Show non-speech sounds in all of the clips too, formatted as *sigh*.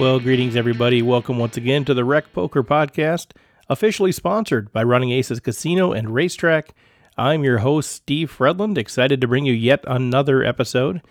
Well, greetings, everybody. Welcome once again to the Rec Poker Podcast, officially sponsored by Running Aces Casino and Racetrack. I'm your host, Steve Fredlund, excited to bring you yet another episode.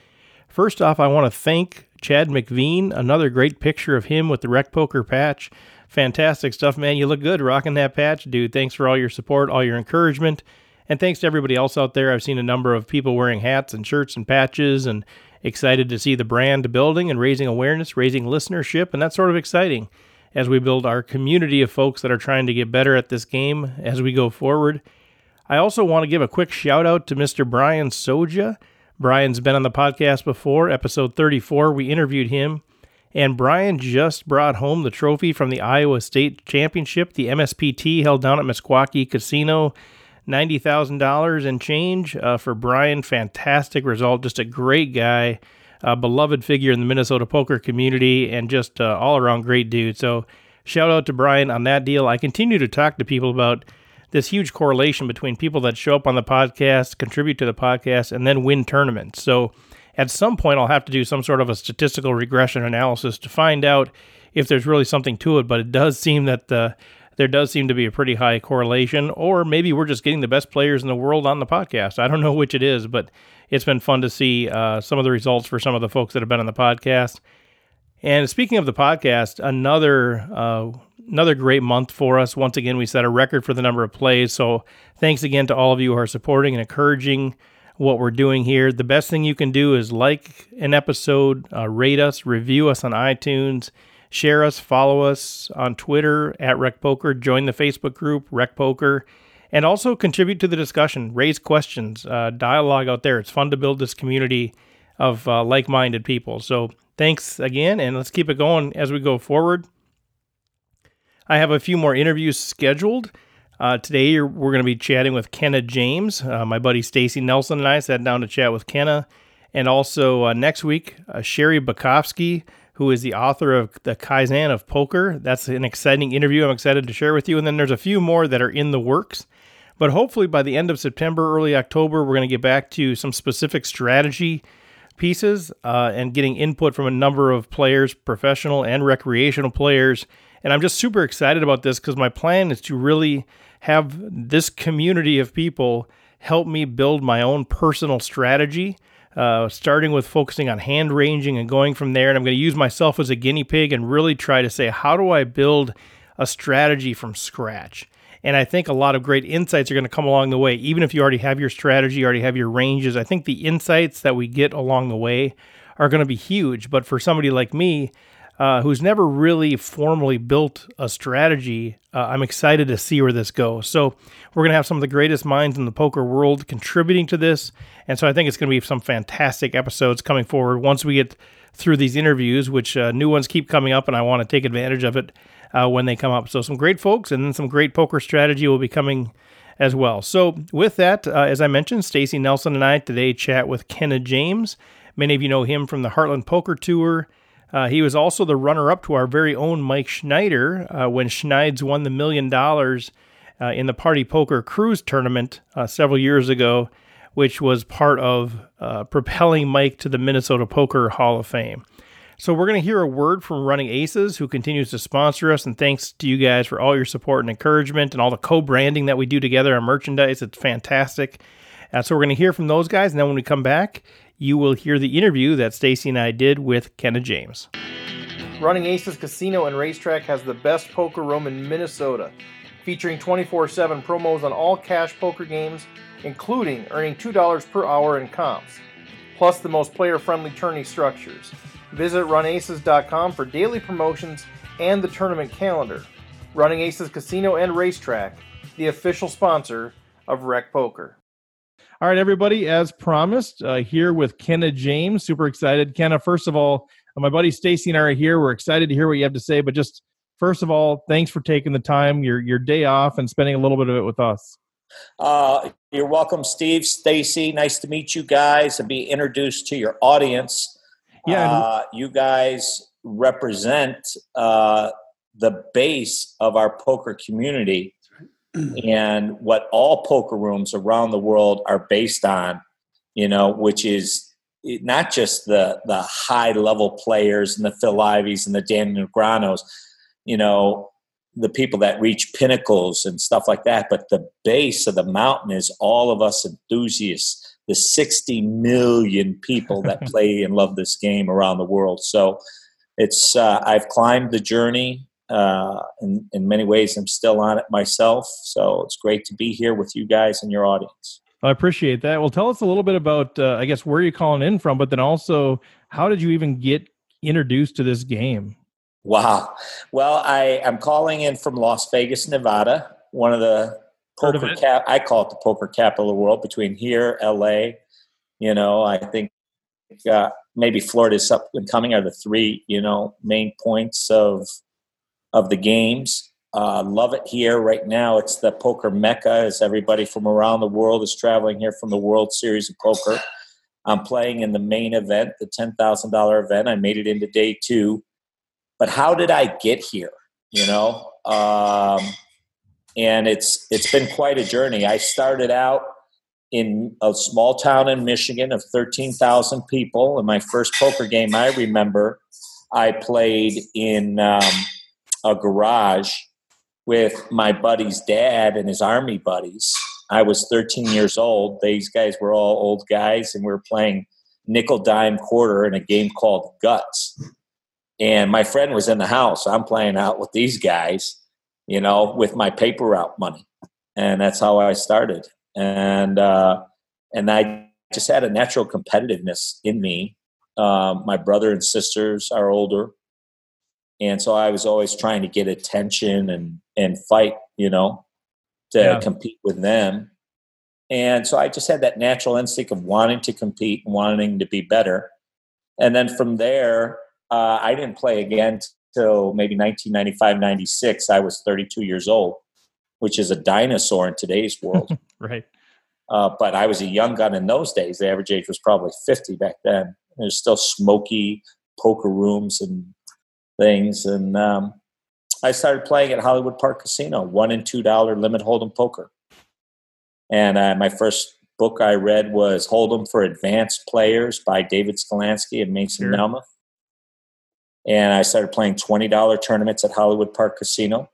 First off, I want to thank Chad McVean, another great picture of him with the Rec Poker patch. Fantastic stuff, man. You look good rocking that patch, dude. Thanks for all your support, all your encouragement. And thanks to everybody else out there. I've seen a number of people wearing hats and shirts and patches and excited to see the brand building and raising awareness, raising listenership, and that's sort of exciting as we build our community of folks that are trying to get better at this game as we go forward. I also want to give a quick shout out to Mr. Brian Soja. Brian's been on the podcast before, episode 34. We interviewed him, and Brian just brought home the trophy from the Iowa State Championship, the MSPT held down at Meskwaki Casino $90,000 and change uh, for Brian. Fantastic result. Just a great guy, a beloved figure in the Minnesota poker community, and just uh, all around great dude. So, shout out to Brian on that deal. I continue to talk to people about this huge correlation between people that show up on the podcast, contribute to the podcast, and then win tournaments. So, at some point, I'll have to do some sort of a statistical regression analysis to find out if there's really something to it. But it does seem that the there does seem to be a pretty high correlation, or maybe we're just getting the best players in the world on the podcast. I don't know which it is, but it's been fun to see uh, some of the results for some of the folks that have been on the podcast. And speaking of the podcast, another uh, another great month for us. Once again, we set a record for the number of plays. So thanks again to all of you who are supporting and encouraging what we're doing here. The best thing you can do is like an episode, uh, rate us, review us on iTunes Share us, follow us on Twitter at Rec Poker, join the Facebook group Rec Poker, and also contribute to the discussion. Raise questions, uh, dialogue out there. It's fun to build this community of uh, like minded people. So thanks again, and let's keep it going as we go forward. I have a few more interviews scheduled. Uh, today we're going to be chatting with Kenna James. Uh, my buddy Stacy Nelson and I sat down to chat with Kenna. And also uh, next week, uh, Sherry Bukowski who is the author of The Kaizen of Poker. That's an exciting interview I'm excited to share with you. And then there's a few more that are in the works. But hopefully by the end of September, early October, we're going to get back to some specific strategy pieces uh, and getting input from a number of players, professional and recreational players. And I'm just super excited about this because my plan is to really have this community of people help me build my own personal strategy uh, starting with focusing on hand ranging and going from there. And I'm going to use myself as a guinea pig and really try to say, how do I build a strategy from scratch? And I think a lot of great insights are going to come along the way. Even if you already have your strategy, you already have your ranges, I think the insights that we get along the way are going to be huge. But for somebody like me, uh, who's never really formally built a strategy, uh, I'm excited to see where this goes. So, we're going to have some of the greatest minds in the poker world contributing to this. And so, I think it's going to be some fantastic episodes coming forward once we get through these interviews, which uh, new ones keep coming up, and I want to take advantage of it uh, when they come up. So, some great folks and then some great poker strategy will be coming as well. So, with that, uh, as I mentioned, Stacy Nelson and I today chat with Kenna James. Many of you know him from the Heartland Poker Tour. Uh, he was also the runner up to our very own Mike Schneider uh, when Schneids won the million dollars uh, in the Party Poker Cruise tournament uh, several years ago, which was part of uh, propelling Mike to the Minnesota Poker Hall of Fame. So, we're going to hear a word from Running Aces, who continues to sponsor us. And thanks to you guys for all your support and encouragement and all the co branding that we do together on merchandise. It's fantastic. Uh, so, we're going to hear from those guys. And then when we come back, you will hear the interview that Stacy and I did with Kenna James. Running Aces Casino and Racetrack has the best poker room in Minnesota, featuring 24 7 promos on all cash poker games, including earning $2 per hour in comps, plus the most player friendly tourney structures. Visit runaces.com for daily promotions and the tournament calendar. Running Aces Casino and Racetrack, the official sponsor of Rec Poker. All right, everybody, as promised, uh, here with Kenna James. Super excited. Kenna, first of all, uh, my buddy Stacy and I are here. We're excited to hear what you have to say, but just first of all, thanks for taking the time, your your day off, and spending a little bit of it with us. Uh, you're welcome, Steve, Stacy. Nice to meet you guys and be introduced to your audience. Yeah, uh, you guys represent uh, the base of our poker community and what all poker rooms around the world are based on, you know, which is not just the the high level players and the Phil Iveys and the Dan Negreanos, you know, the people that reach pinnacles and stuff like that. But the base of the mountain is all of us enthusiasts, the 60 million people that *laughs* play and love this game around the world. So it's uh, I've climbed the journey. Uh, in, in many ways, I'm still on it myself. So it's great to be here with you guys and your audience. I appreciate that. Well, tell us a little bit about, uh, I guess, where you're calling in from, but then also, how did you even get introduced to this game? Wow. Well, I am calling in from Las Vegas, Nevada, one of the poker cap. I call it the poker capital of the world. Between here, L.A., you know, I think uh, maybe Florida's up and coming are the three, you know, main points of of the games. Uh, love it here right now. It's the poker mecca as everybody from around the world is traveling here from the World Series of Poker. I'm playing in the main event, the $10,000 event. I made it into day two. But how did I get here? You know, um, and it's it's been quite a journey. I started out in a small town in Michigan of 13,000 people. And my first poker game I remember, I played in um, a garage with my buddy's dad and his army buddies. I was 13 years old. These guys were all old guys, and we were playing nickel dime quarter in a game called Guts. And my friend was in the house. I'm playing out with these guys, you know, with my paper route money. And that's how I started. And uh, and I just had a natural competitiveness in me. Um, my brother and sisters are older and so I was always trying to get attention and and fight, you know, to yeah. compete with them. And so I just had that natural instinct of wanting to compete and wanting to be better. And then from there, uh, I didn't play again till maybe 1995, 96. I was 32 years old, which is a dinosaur in today's *laughs* world. right. Uh, but I was a young gun in those days. The average age was probably 50 back then. There's still smoky poker rooms and things. And um, I started playing at Hollywood Park Casino, one and two dollar limit hold'em poker. And uh, my first book I read was Hold'em for Advanced Players by David Sklansky and Mason sure. Malmuth. And I started playing twenty dollar tournaments at Hollywood Park Casino.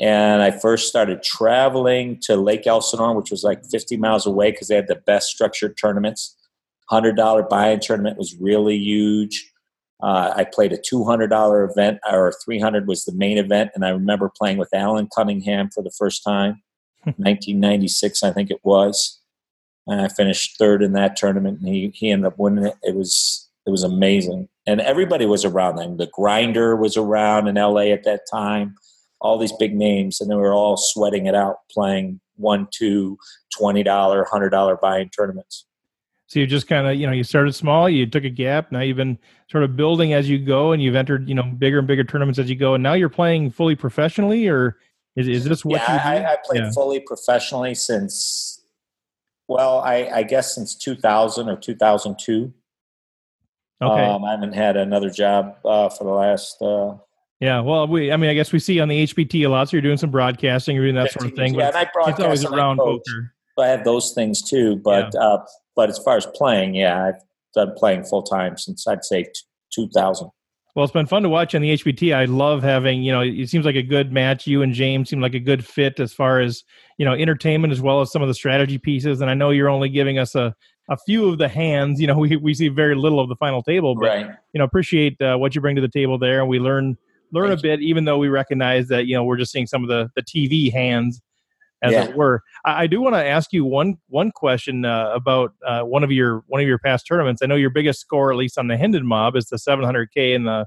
And I first started traveling to Lake Elsinore, which was like 50 miles away because they had the best structured tournaments. $100 buy-in tournament was really huge. Uh, I played a $200 event, or 300 was the main event, and I remember playing with Allen Cunningham for the first time, 1996, I think it was. And I finished third in that tournament, and he he ended up winning it. It was it was amazing, and everybody was around them. The Grinder was around in LA at that time. All these big names, and they were all sweating it out, playing one, two, twenty dollar, hundred dollar buy-in tournaments. So you just kind of, you know, you started small, you took a gap. Now you've been sort of building as you go, and you've entered, you know, bigger and bigger tournaments as you go. And now you're playing fully professionally, or is, is this what? You Yeah, I, I, played yeah. fully professionally since, well, I, I guess since 2000 or 2002. Okay. Um, I haven't had another job uh, for the last. Uh, yeah, well, we. I mean, I guess we see on the HPT a lot. So you're doing some broadcasting, you're doing that sort of thing. Yeah, and I broadcast. It's always around poker. I have those things too, but yeah. uh, but as far as playing, yeah, I've done playing full time since I'd say t- 2000. Well, it's been fun to watch on the HPT. I love having, you know, it seems like a good match. You and James seem like a good fit as far as, you know, entertainment as well as some of the strategy pieces. And I know you're only giving us a, a few of the hands. You know, *laughs* we, we see very little of the final table, but, right. you know, appreciate uh, what you bring to the table there. And we learn learn Thank a bit, even though we recognize that, you know, we're just seeing some of the, the TV hands as yeah. it were. I, I do want to ask you one one question uh, about uh, one of your one of your past tournaments. I know your biggest score, at least on the Hendon Mob, is the 700k in the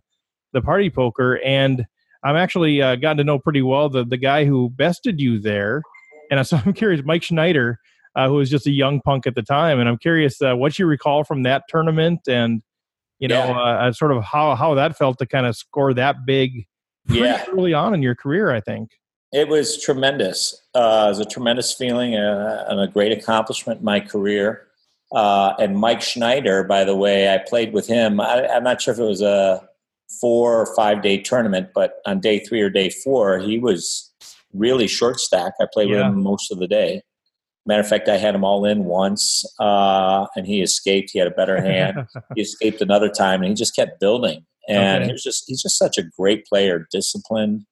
the party poker, and I'm actually uh, gotten to know pretty well the the guy who bested you there, and *laughs* so I'm curious, Mike Schneider, uh, who was just a young punk at the time, and I'm curious uh, what you recall from that tournament, and you know, yeah. Uh, sort of how how that felt to kind of score that big, yeah. early on in your career. I think. It was tremendous. Uh, it was a tremendous feeling uh, and a great accomplishment in my career. Uh, and Mike Schneider, by the way, I played with him. I, am not sure if it was a four or five day tournament, but on day three or day four, he was really short stack. I played yeah. with him most of the day. Matter of fact, I had him all in once, uh, and he escaped. He had a better hand. *laughs* he escaped another time, and he just kept building. And okay. he was just—he's just such a great player, disciplined,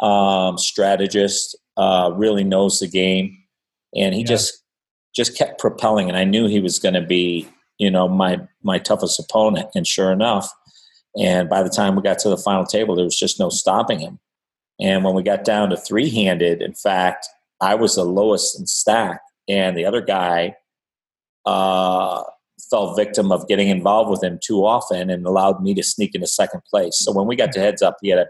um, strategist, uh, really knows the game, and he yeah. just just kept propelling. And I knew he was going to be, you know, my my toughest opponent. And sure enough, and by the time we got to the final table, there was just no stopping him. And when we got down to three handed, in fact, I was the lowest in stack, and the other guy uh, fell victim of getting involved with him too often and allowed me to sneak into second place. So when we got to heads up, he had a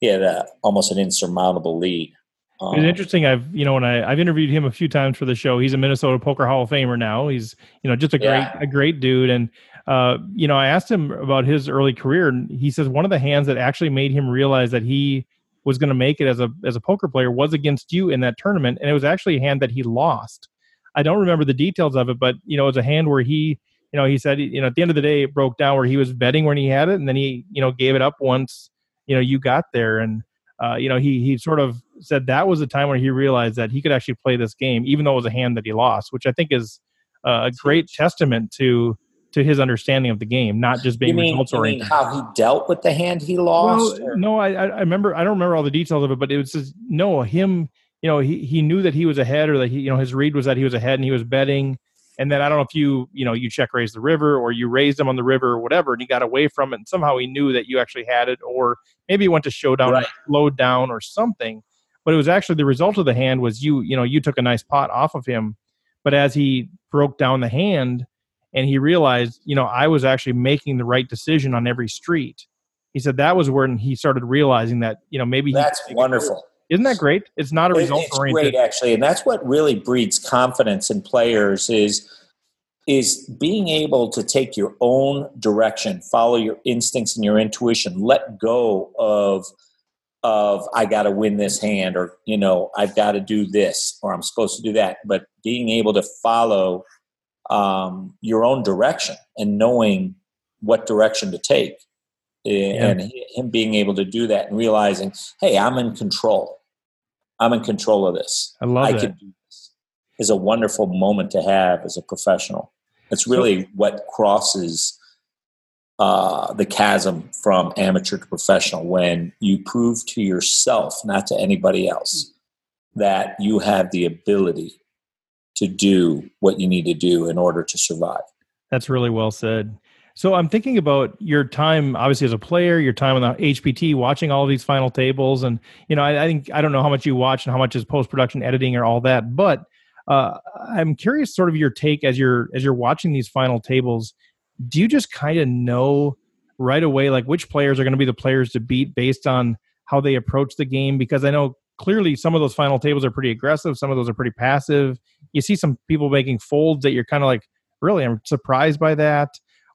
he had a, almost an insurmountable lead. Um, it's interesting. I've you know when I I've interviewed him a few times for the show. He's a Minnesota Poker Hall of Famer now. He's you know just a great yeah. a great dude. And uh, you know I asked him about his early career, and he says one of the hands that actually made him realize that he was going to make it as a as a poker player was against you in that tournament, and it was actually a hand that he lost. I don't remember the details of it, but you know, it was a hand where he, you know, he said, you know, at the end of the day, it broke down where he was betting when he had it, and then he, you know, gave it up once, you know, you got there, and uh, you know, he he sort of said that was a time where he realized that he could actually play this game, even though it was a hand that he lost, which I think is uh, a great testament to to his understanding of the game, not just being results oriented. How he dealt with the hand he lost? Well, no, I, I remember. I don't remember all the details of it, but it was just no him. You know, he he knew that he was ahead, or that he, you know, his read was that he was ahead, and he was betting. And then I don't know if you, you know, you check raise the river, or you raised him on the river, or whatever, and he got away from it, and somehow he knew that you actually had it, or maybe he went to showdown, right. slowed down, or something. But it was actually the result of the hand was you, you know, you took a nice pot off of him, but as he broke down the hand and he realized, you know, I was actually making the right decision on every street. He said that was when he started realizing that, you know, maybe that's wonderful. Isn't that great? It's not a result it's great actually, and that's what really breeds confidence in players is is being able to take your own direction, follow your instincts and your intuition, let go of of I got to win this hand or you know I've got to do this or I'm supposed to do that, but being able to follow um, your own direction and knowing what direction to take yeah. and him being able to do that and realizing hey i'm in control i'm in control of this i love i can do this is a wonderful moment to have as a professional it's really what crosses uh, the chasm from amateur to professional when you prove to yourself not to anybody else that you have the ability to do what you need to do in order to survive. That's really well said. So I'm thinking about your time, obviously as a player, your time on the HPT, watching all these final tables, and you know, I, I think I don't know how much you watch and how much is post production editing or all that, but uh, I'm curious, sort of your take as you're as you're watching these final tables. Do you just kind of know right away, like which players are going to be the players to beat based on how they approach the game? Because I know clearly some of those final tables are pretty aggressive, some of those are pretty passive you see some people making folds that you're kind of like, really, I'm surprised by that,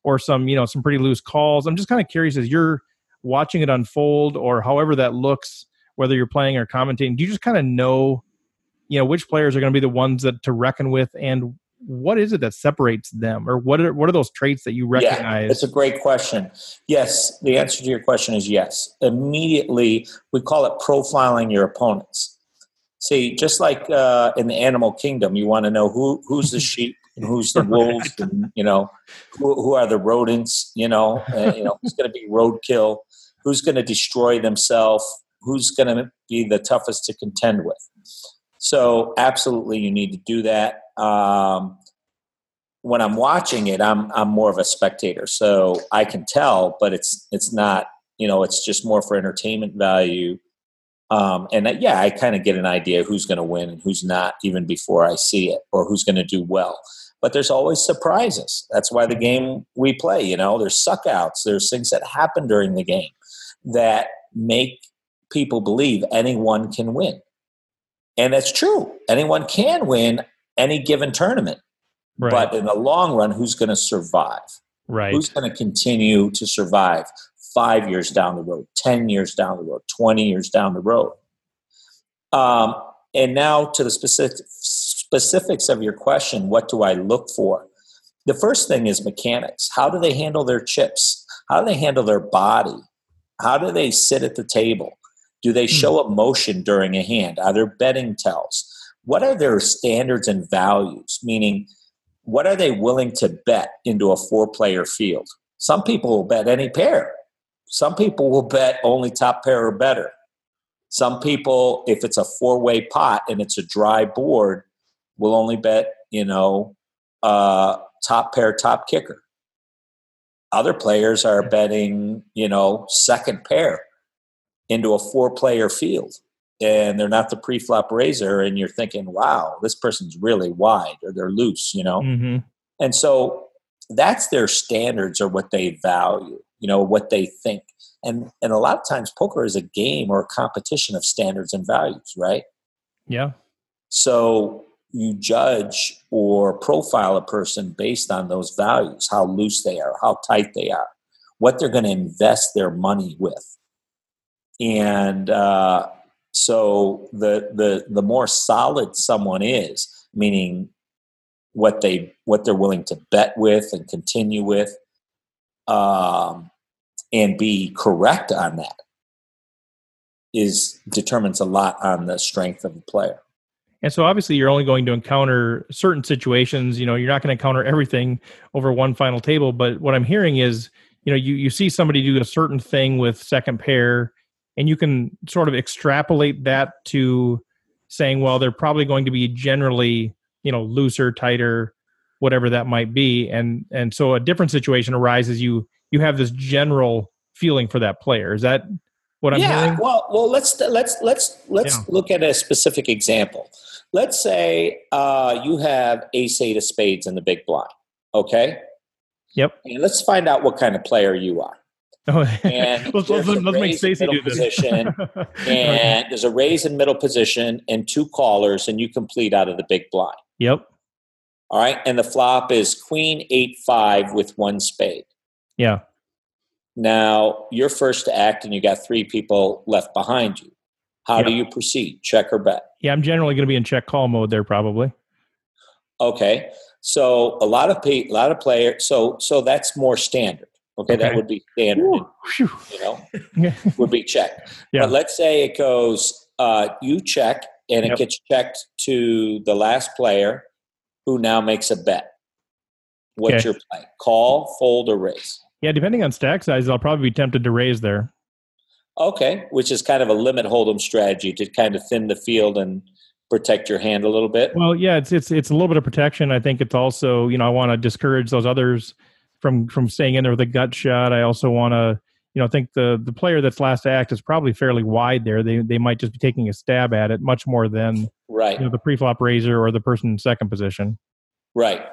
or some you know some pretty loose calls. I'm just kind of curious as you're watching it unfold, or however that looks, whether you're playing or commentating. Do you just kind of know, you know, which players are going to be the ones that to reckon with, and what is it that separates them, or what are what are those traits that you recognize? Yeah, it's a great question. Yes, the answer to your question is yes. Immediately, we call it profiling your opponents see, just like uh, in the animal kingdom, you want to know who who's the *laughs* sheep and who's the wolves, and you know who, who are the rodents. You know, you know who's going to be roadkill, who's going to destroy themselves, who's going to be the toughest to contend with. So, absolutely, you need to do that. Um, when I'm watching it, I'm I'm more of a spectator, so I can tell, but it's it's not. You know, it's just more for entertainment value um, and that, yeah, I kind of get an idea who's going to win and who's not even before I see it or who's going to do well. But there's always surprises. That's why the game we play, you know, there's suckouts, there's things that happen during the game that make people believe anyone can win. And that's true. Anyone can win any given tournament. Right. But in the long run, who's going to survive? Right. Who's going to continue to survive? Five years down the road, 10 years down the road, 20 years down the road. Um, and now to the specific, specifics of your question what do I look for? The first thing is mechanics. How do they handle their chips? How do they handle their body? How do they sit at the table? Do they hmm. show emotion during a hand? Are there betting tells? what are their standards and values? Meaning, what are they willing to bet into a four player field? Some people will bet any pair. Some people will bet only top pair or better. Some people, if it's a four way pot and it's a dry board, will only bet, you know, uh, top pair, top kicker. Other players are betting, you know, second pair into a four player field and they're not the pre-flop raiser and you're thinking wow this person's really wide or they're loose you know mm-hmm. and so that's their standards or what they value you know what they think. And and a lot of times poker is a game or a competition of standards and values right? Yeah. So you judge or profile a person based on those values how loose they are how tight they are what they're going to invest their money with. And uh, so the the the more solid someone is, meaning what they what they're willing to bet with and continue with, um, and be correct on that, is determines a lot on the strength of the player. And so obviously you're only going to encounter certain situations, you know, you're not going to encounter everything over one final table, but what I'm hearing is, you know, you you see somebody do a certain thing with second pair and you can sort of extrapolate that to saying well they're probably going to be generally you know looser tighter whatever that might be and and so a different situation arises you you have this general feeling for that player is that what i'm yeah, hearing well well let's let's let's let's yeah. look at a specific example let's say uh, you have ace eight of spades in the big blind okay yep and let's find out what kind of player you are *laughs* Oh, and *laughs* let's, let's, let's make Stacey do this. Position, *laughs* and there's a raise in middle position and two callers, and you complete out of the big blind. Yep. All right, and the flop is queen eight five with one spade. Yeah. Now you're first to act, and you got three people left behind you. How yep. do you proceed? Check or bet? Yeah, I'm generally going to be in check call mode there, probably. Okay, so a lot of pe- a lot of players. So so that's more standard. Okay, okay. that would be standard. Ooh, you know, *laughs* would be checked. Yeah. But let's say it goes, uh, you check, and it yep. gets checked to the last player, who now makes a bet. What's okay. your play? Call, fold, or raise? Yeah, depending on stack size, I'll probably be tempted to raise there. Okay, which is kind of a limit hold'em strategy to kind of thin the field and protect your hand a little bit. Well, yeah, it's it's it's a little bit of protection. I think it's also you know I want to discourage those others from from staying in there with a gut shot. I also want to, you know, I think the the player that's last act is probably fairly wide there. They they might just be taking a stab at it much more than right you know, the pre-flop raiser or the person in second position. Right.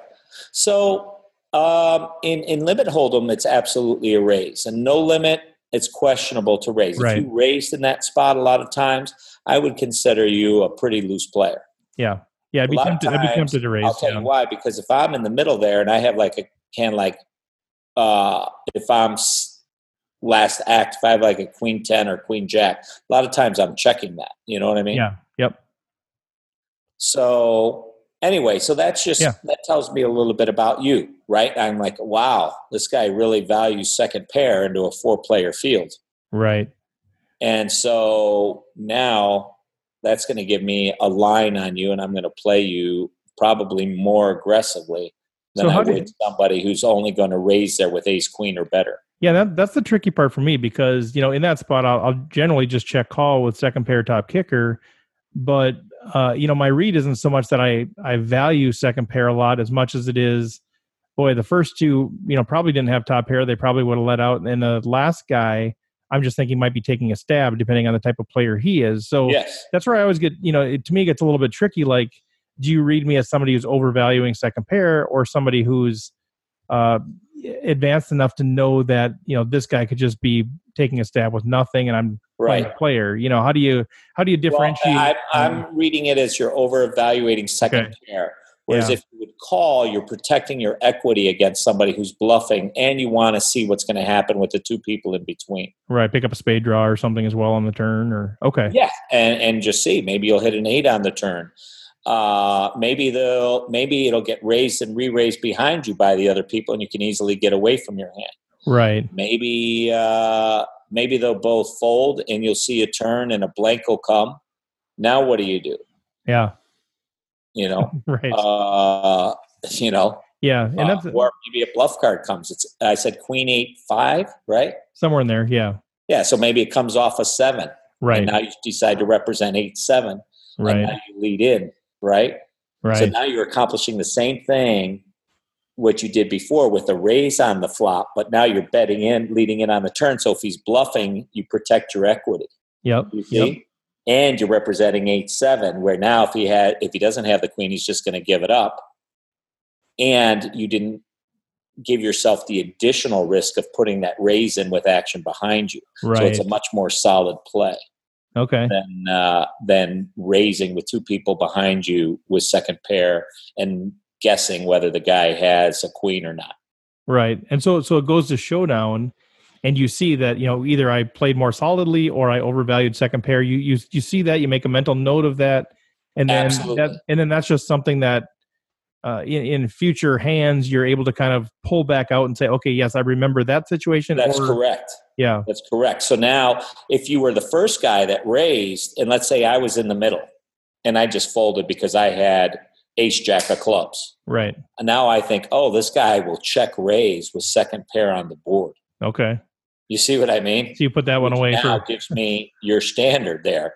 So um, in in limit hold'em, it's absolutely a raise, and no limit, it's questionable to raise. Right. If you raised in that spot a lot of times, I would consider you a pretty loose player. Yeah. Yeah, I'd be, tempted, times, I'd be tempted to raise. I'll tell yeah. you why. Because if I'm in the middle there and I have like a can like uh, if I'm last act, if I have like a queen 10 or queen jack, a lot of times I'm checking that. You know what I mean? Yeah. Yep. So, anyway, so that's just, yeah. that tells me a little bit about you, right? I'm like, wow, this guy really values second pair into a four player field. Right. And so now that's going to give me a line on you, and I'm going to play you probably more aggressively than so I would somebody who's only going to raise there with ace queen or better. Yeah, that, that's the tricky part for me because you know in that spot I'll, I'll generally just check call with second pair top kicker, but uh, you know my read isn't so much that I I value second pair a lot as much as it is, boy, the first two you know probably didn't have top pair they probably would have let out, and the last guy I'm just thinking might be taking a stab depending on the type of player he is. So yes. that's where I always get you know it, to me it gets a little bit tricky like do you read me as somebody who's overvaluing second pair or somebody who's uh, advanced enough to know that you know this guy could just be taking a stab with nothing and i'm right player you know how do you how do you differentiate well, I, am reading it as you're over evaluating second okay. pair whereas yeah. if you would call you're protecting your equity against somebody who's bluffing and you want to see what's going to happen with the two people in between right pick up a spade draw or something as well on the turn or okay yeah and and just see maybe you'll hit an eight on the turn uh, maybe they'll maybe it'll get raised and re-raised behind you by the other people, and you can easily get away from your hand. Right. Maybe uh, maybe they'll both fold, and you'll see a turn, and a blank will come. Now, what do you do? Yeah. You know, *laughs* right? Uh, you know, yeah, and uh, or maybe a bluff card comes. It's I said queen eight five, right? Somewhere in there, yeah. Yeah, so maybe it comes off a seven, right? now you decide to represent eight seven, right? now you lead in, right? Right. So now you're accomplishing the same thing what you did before with a raise on the flop, but now you're betting in, leading in on the turn. So if he's bluffing, you protect your equity. Yep. You see? Yep. And you're representing eight seven, where now if he had if he doesn't have the queen, he's just going to give it up. And you didn't give yourself the additional risk of putting that raise in with action behind you. Right. So it's a much more solid play. Okay. Than uh, than raising with two people behind you with second pair and guessing whether the guy has a queen or not. Right. And so so it goes to showdown and you see that, you know, either I played more solidly or I overvalued second pair. You you you see that, you make a mental note of that. And then Absolutely. that and then that's just something that uh, in, in future hands you're able to kind of pull back out and say, okay, yes, I remember that situation. That's or, correct. Yeah. That's correct. So now if you were the first guy that raised, and let's say I was in the middle and I just folded because I had ace jack of clubs. Right. And now I think, oh, this guy will check raise with second pair on the board. Okay. You see what I mean? So you put that one Which away now for gives me your standard there.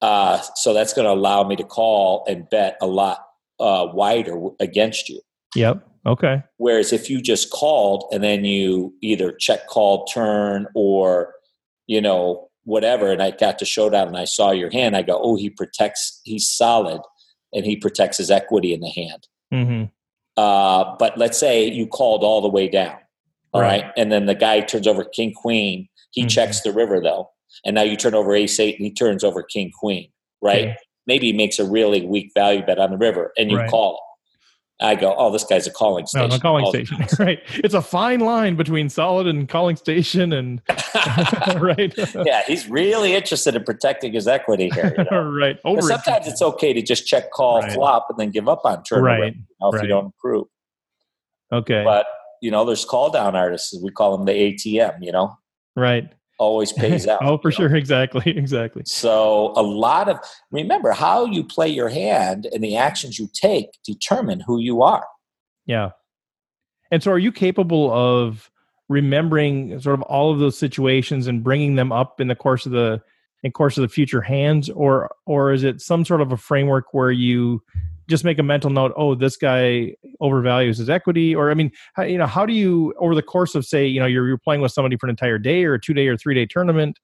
Uh, so that's going to allow me to call and bet a lot uh, wider against you. Yep. Okay. Whereas if you just called and then you either check call turn or you know whatever, and I got to showdown and I saw your hand, I go, oh, he protects, he's solid, and he protects his equity in the hand. Mm-hmm. Uh, but let's say you called all the way down, all right. Right. and then the guy turns over king queen. He Mhm. checks the river though, and now you turn over ace eight, and he turns over king queen, right? Okay. Maybe he makes a really weak value bet on the river, and you Right. call. I go, oh, this guy's a calling No, station. a calling All station. *laughs* right. It's a fine line between solid and calling station and *laughs* *laughs* right. yeah, he's really interested in protecting his equity here. You know? right. Over sometimes it's okay to just check call Right. flop and then give up on turn Right, right. you know, if right. you don't improve. Okay. But you know, there's call down artists. We call them the ATM. You know, right. Always pays *laughs* oh, out. oh, for you know? sure. *laughs* Exactly. Exactly. So a lot of remember how you play your hand and the actions you take determine who you are. Yeah. And so are you capable of remembering sort of all of those situations and bringing them up in the course of the in course of the future hands or or is it some sort of a framework where you just make a mental note oh this guy overvalues his equity or i mean how, you know how do you over the course of say you know you're, you're playing with somebody for an entire day or a two day or three day tournament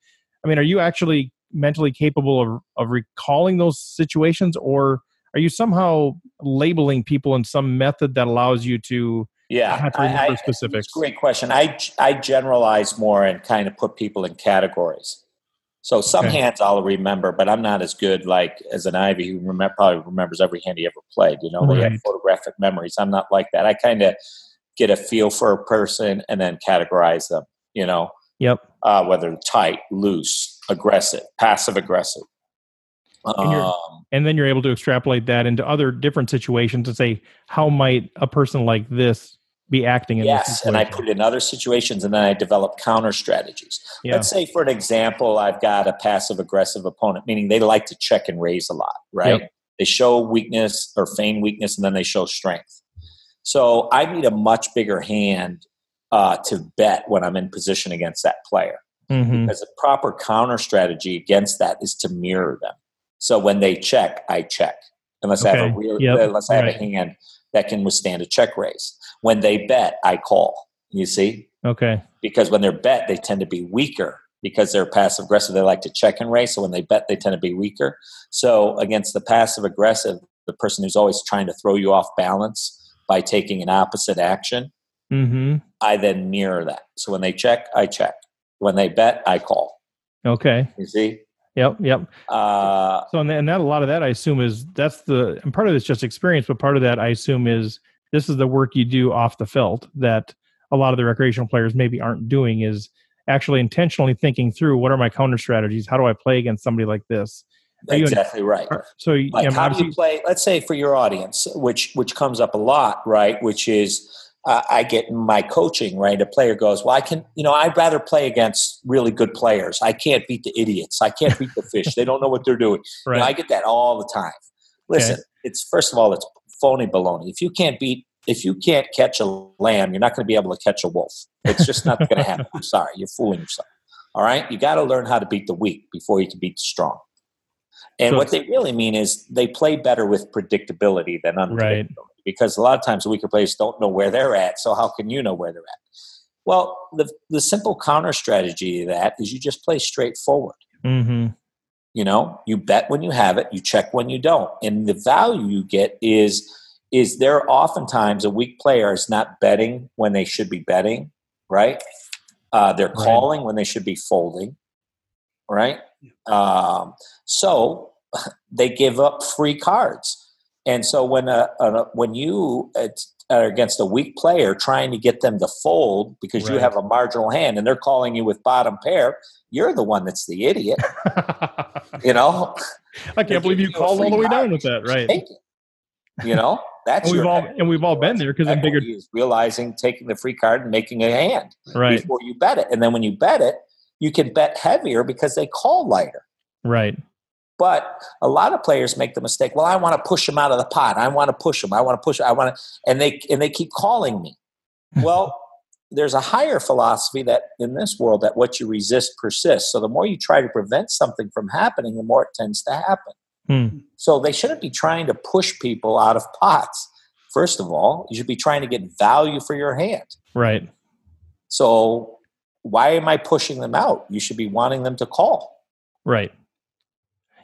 i mean are you actually mentally capable of of recalling those situations or are you somehow labeling people in some method that allows you to Yeah, have to I- I- great question. I I generalize more and kind of put people in categories. So some Okay. hands I'll remember, but I'm not as good like as an Ivey who remember, probably remembers every hand he ever played. You know, they have photographic memories. I'm not like that. I kind of get a feel for a person and then categorize them. You know, Yep. uh, whether tight, loose, aggressive, passive aggressive. And Um, And then you're able to extrapolate that into other different situations and say how might a person like this be acting in this yes, and I put it in other situations, and then I develop counter strategies. Yeah. Let's say, for an example, I've got a passive aggressive opponent, meaning they like to check and raise a lot, right? Yep. They show weakness or feign weakness, and then they show strength. So I need a much bigger hand uh, to bet when I'm in position against that player. Mhm. Because a proper counter strategy against that is to mirror them. So when they check, I check. Unless I have a Okay. real, Yep. unless I have Right. a hand that can withstand a check raise. When they bet, I call. You see, Okay. because when they're bet, they tend to be weaker because they're passive aggressive. They like to check and raise. So when they bet, they tend to be weaker. So against the passive aggressive, the person who's always trying to throw you off balance by taking an opposite action, hmm I then mirror that. So when they check, I check. When they bet, I call. Okay. You see? Yep. Yep. Uh, So and that, and that a lot of that I assume is that's the and part of it's just experience, but part of that I assume is this is the work you do off the felt that a lot of the recreational players maybe aren't doing is actually intentionally thinking through what are my counter strategies? How do I play against somebody like this? Are you- exactly right. Are- So you Like know, how do you play? Let's say for your audience, which which comes up a lot, right? Which is uh, I get in my coaching, right? A player goes, "Well, I can, you know, I'd rather play against really good players. I can't beat the idiots. I can't beat the fish. They don't know what they're doing." You know. I get that all the time. Listen, it's first of all, it's phony baloney. If you can't beat, if you can't catch a lamb, you're not going to be able to catch a wolf. It's just not going *laughs* to happen. I'm sorry, you're fooling yourself. All right, you got to learn how to beat the weak before you can beat the strong. And so, what they really mean is they play better with predictability than unpredictability. Right. Because a lot of times the weaker players don't know where they're at. So how can you know where they're at? Well, the the simple counter strategy to that is you just play straightforward. Mm-hmm. You know, you bet when you have it, you check when you don't, and the value you get is is there oftentimes a weak player is not betting when they should be betting, right? Uh, they're right. calling when they should be folding, right? Um, so *laughs* they give up free cards. And so when a, a when you uh, are against a weak player trying to get them to fold because right. you have a marginal hand and they're calling you with bottom pair, you're the one that's the idiot. *laughs* you know, I can't believe you called all the way down with that, right? You know, that's and we've all and we've all been there because I'm bigger. Is realizing taking the free card and making a hand right before you bet it, and then when you bet it, you can bet heavier because they call lighter. Right. But a lot of players make the mistake. Well, I want to push them out of the pot. I want to push them. I want to push. I want to, and they and they keep calling me. Well, there's a higher philosophy that in this world that what you resist persists. So the more you try to prevent something from happening, the more it tends to happen. Hmm. So they shouldn't be trying to push people out of pots. First of all, you should be trying to get value for your hand. Right. So why am I pushing them out? You should be wanting them to call. Right.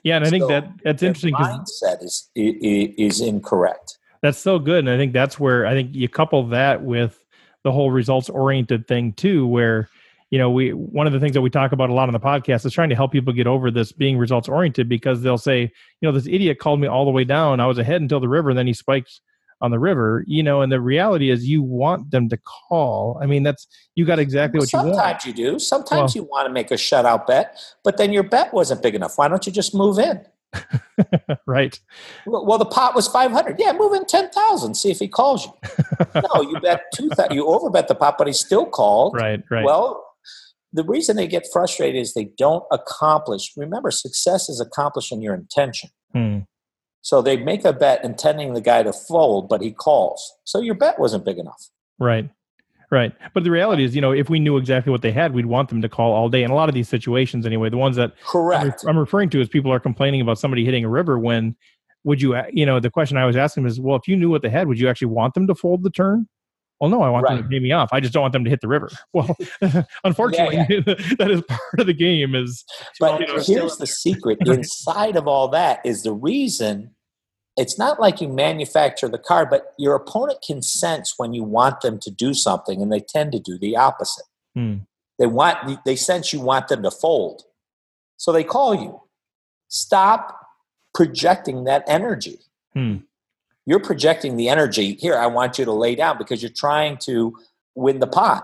Yeah, and I think that that's interesting because mindset is, is incorrect. That's so good, and I think that's where I think you couple that with the whole results oriented thing too, where you know we one of the things that we talk about a lot on the podcast is trying to help people get over this being results oriented because they'll say, you know, this idiot called me all the way down. I was ahead until the river, and then he spikes on the river, you know, and the reality is you want them to call. I mean, that's you got exactly what you want. Sometimes you do. Sometimes well, you want to make a shutout bet, but then your bet wasn't big enough. Why don't you just move in? *laughs* right. Well, the pot was 500. Yeah, move in 10,000. See if he calls you. *laughs* no, you bet 2,000. You overbet the pot, but he still called. Right, right. Well, the reason they get frustrated is they don't accomplish. Remember, success is accomplishing your intention. Hmm. So they make a bet intending the guy to fold, but he calls. So your bet wasn't big enough. Right. Right. But the reality is, you know, if we knew exactly what they had, we'd want them to call all day. In a lot of these situations, anyway, the ones that correct I'm, referring to is people are complaining about somebody hitting a river when would you, uh, you know, the question I was asking is, well, if you knew what they had, would you actually want them to fold the turn? Well, no, I want right. them to pay me off. I just don't want them to hit the river. *laughs* Well, *laughs* unfortunately, yeah, yeah. *laughs* that is part of the game. Is but you know, here's the secret: inside of all that is the reason it's not like you manufacture the car, but your opponent can sense when you want them to do something, and they tend to do the opposite. Hmm. They want they sense you want them to fold, so they call you. Stop projecting that energy. Hmm. You're projecting the energy here. I want you to lay down because you're trying to win the pot.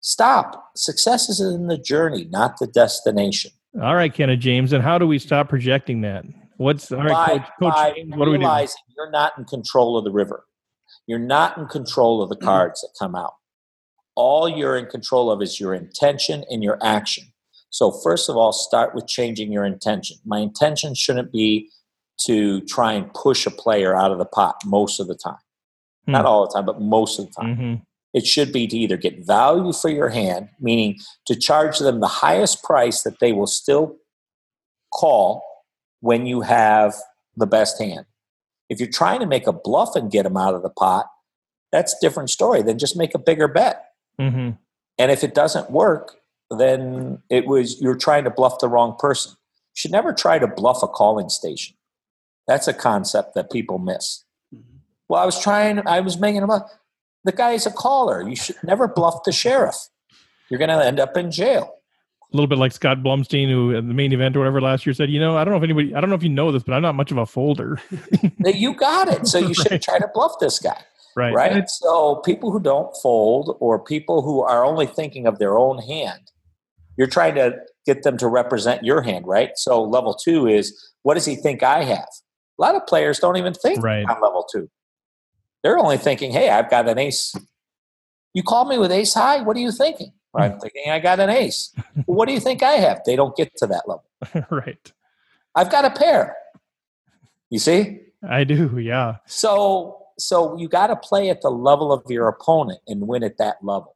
Stop. Success is in the journey, not the destination. All right, Kenneth James. And how do we stop projecting that? What's all right, by, Coach, Coach by James, what do we do? You're not in control of the river. You're not in control of the mm-hmm. cards that come out. All you're in control of is your intention and your action. So, first of all, start with changing your intention. My intention shouldn't be to try and push a player out of the pot most of the time. Hmm. Not all the time, but most of the time. Mm-hmm. It should be to either get value for your hand, meaning to charge them the highest price that they will still call when you have the best hand. If you're trying to make a bluff and get them out of the pot, that's a different story. Then just make a bigger bet. Mm-hmm. And if it doesn't work, then it was you're trying to bluff the wrong person. You should never try to bluff a calling station. That's a concept that people miss. Mm-hmm. Well, I was trying, I was making him a The guy is a caller. You should never bluff the sheriff. You're going to end up in jail a little bit like Scott Blumstein, who at the main event or whatever last year said, you know, I don't know if anybody, I don't know if you know this, but I'm not much of a folder. *laughs* you got it. So you should right. try to bluff this guy. Right. Right. So people who don't fold or people who are only thinking of their own hand, you're trying to get them to represent your hand, right? So level two is what does he think I have? A lot of players don't even think right. on level two. They're only thinking, hey, I've got an ace. You call me with ace high. What are you thinking? I'm *laughs* thinking I got an ace. what do you think I have? They don't get to that level. *laughs* right. I've got a pair. You see? I do, yeah. So so you got to play at the level of your opponent and win at that level.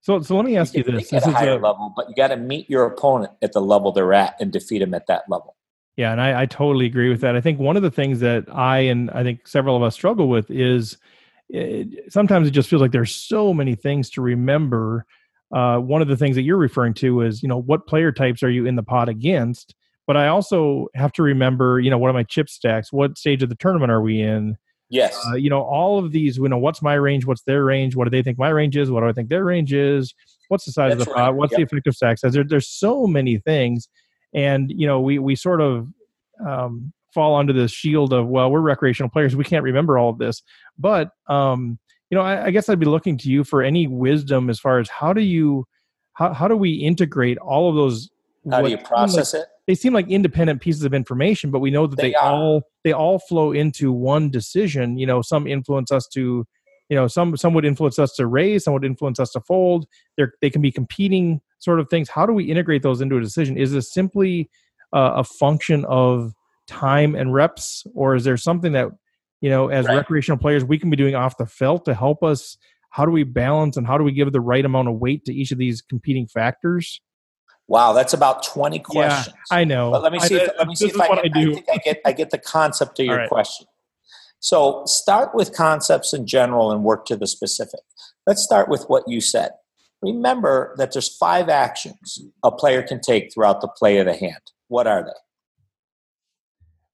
So, so let me ask you, you this: this at a higher a, level, but you got to meet your opponent at the level they're at and defeat them at that level. Yeah, and I, I totally agree with that. I think one of the things that I and I think several of us struggle with is it, sometimes it just feels like there's so many things to remember. Uh, one of the things that you're referring to is, you know, what player types are you in the pot against? But I also have to remember, you know, what are my chip stacks? What stage of the tournament are we in? Yes. Uh, you know, all of these, you know, what's my range? What's their range? What do they think my range is? What do I think their range is? What's the size That's of the right. pot? What's yep. the effective stack size? There, there's so many things. And, you know, we, we sort of um, fall under the shield of, well, we're recreational players. We can't remember all of this. But, um, you know, I, I guess I'd be looking to you for any wisdom as far as how do you, how, how do we integrate all of those? How do you process like, it? they seem like independent pieces of information, but we know that they, they all they all flow into one decision. You know, some influence us to, you know, some some would influence us to raise, some would influence us to fold. They they can be competing sort of things. How do we integrate those into a decision? Is this simply uh, a function of time and reps, or is there something that you know, as right. recreational players, we can be doing off the felt to help us? How do we balance and how do we give the right amount of weight to each of these competing factors? Wow, that's about twenty questions. Yeah, I know. But let me see. I, if, let me see if I, can, I, do. I think I get I get the concept of your right. question. So start with concepts in general and work to the specific. Let's start with what you said. Remember that there's five actions a player can take throughout the play of the hand. What are they?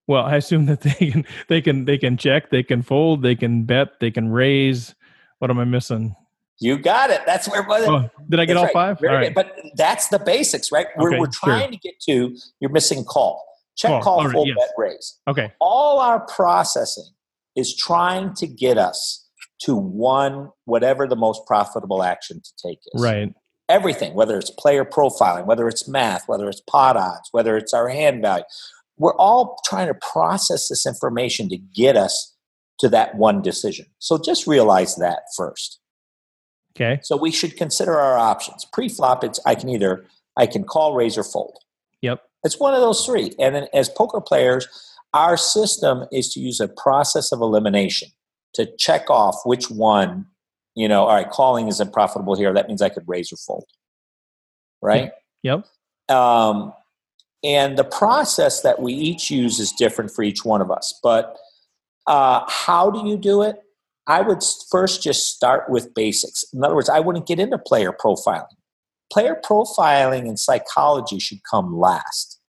Well, I assume that they can they can they can check, they can fold, they can bet, they can raise. What am I missing? You got it. That's where. Oh, did I get all right. five? All right. But that's the basics, right? We're, okay, we're trying sure. to get to. You're missing call, check, call, call right, full yes. bet, raise. Okay. All our processing is trying to get us to one, whatever the most profitable action to take is. Right. Everything, whether it's player profiling, whether it's math, whether it's pot odds, whether it's our hand value, we're all trying to process this information to get us to that one decision. So just realize that first. Okay. So we should consider our options. Pre-flop, it's I can either I can call, raise, or fold. Yep. It's one of those three. And then as poker players, our system is to use a process of elimination to check off which one, you know, all right, calling isn't profitable here. That means I could raise or fold. Right? Yep. Um, and the process that we each use is different for each one of us. But uh, how do you do it? I would first just start with basics. In other words, I wouldn't get into player profiling. Player profiling and psychology should come last.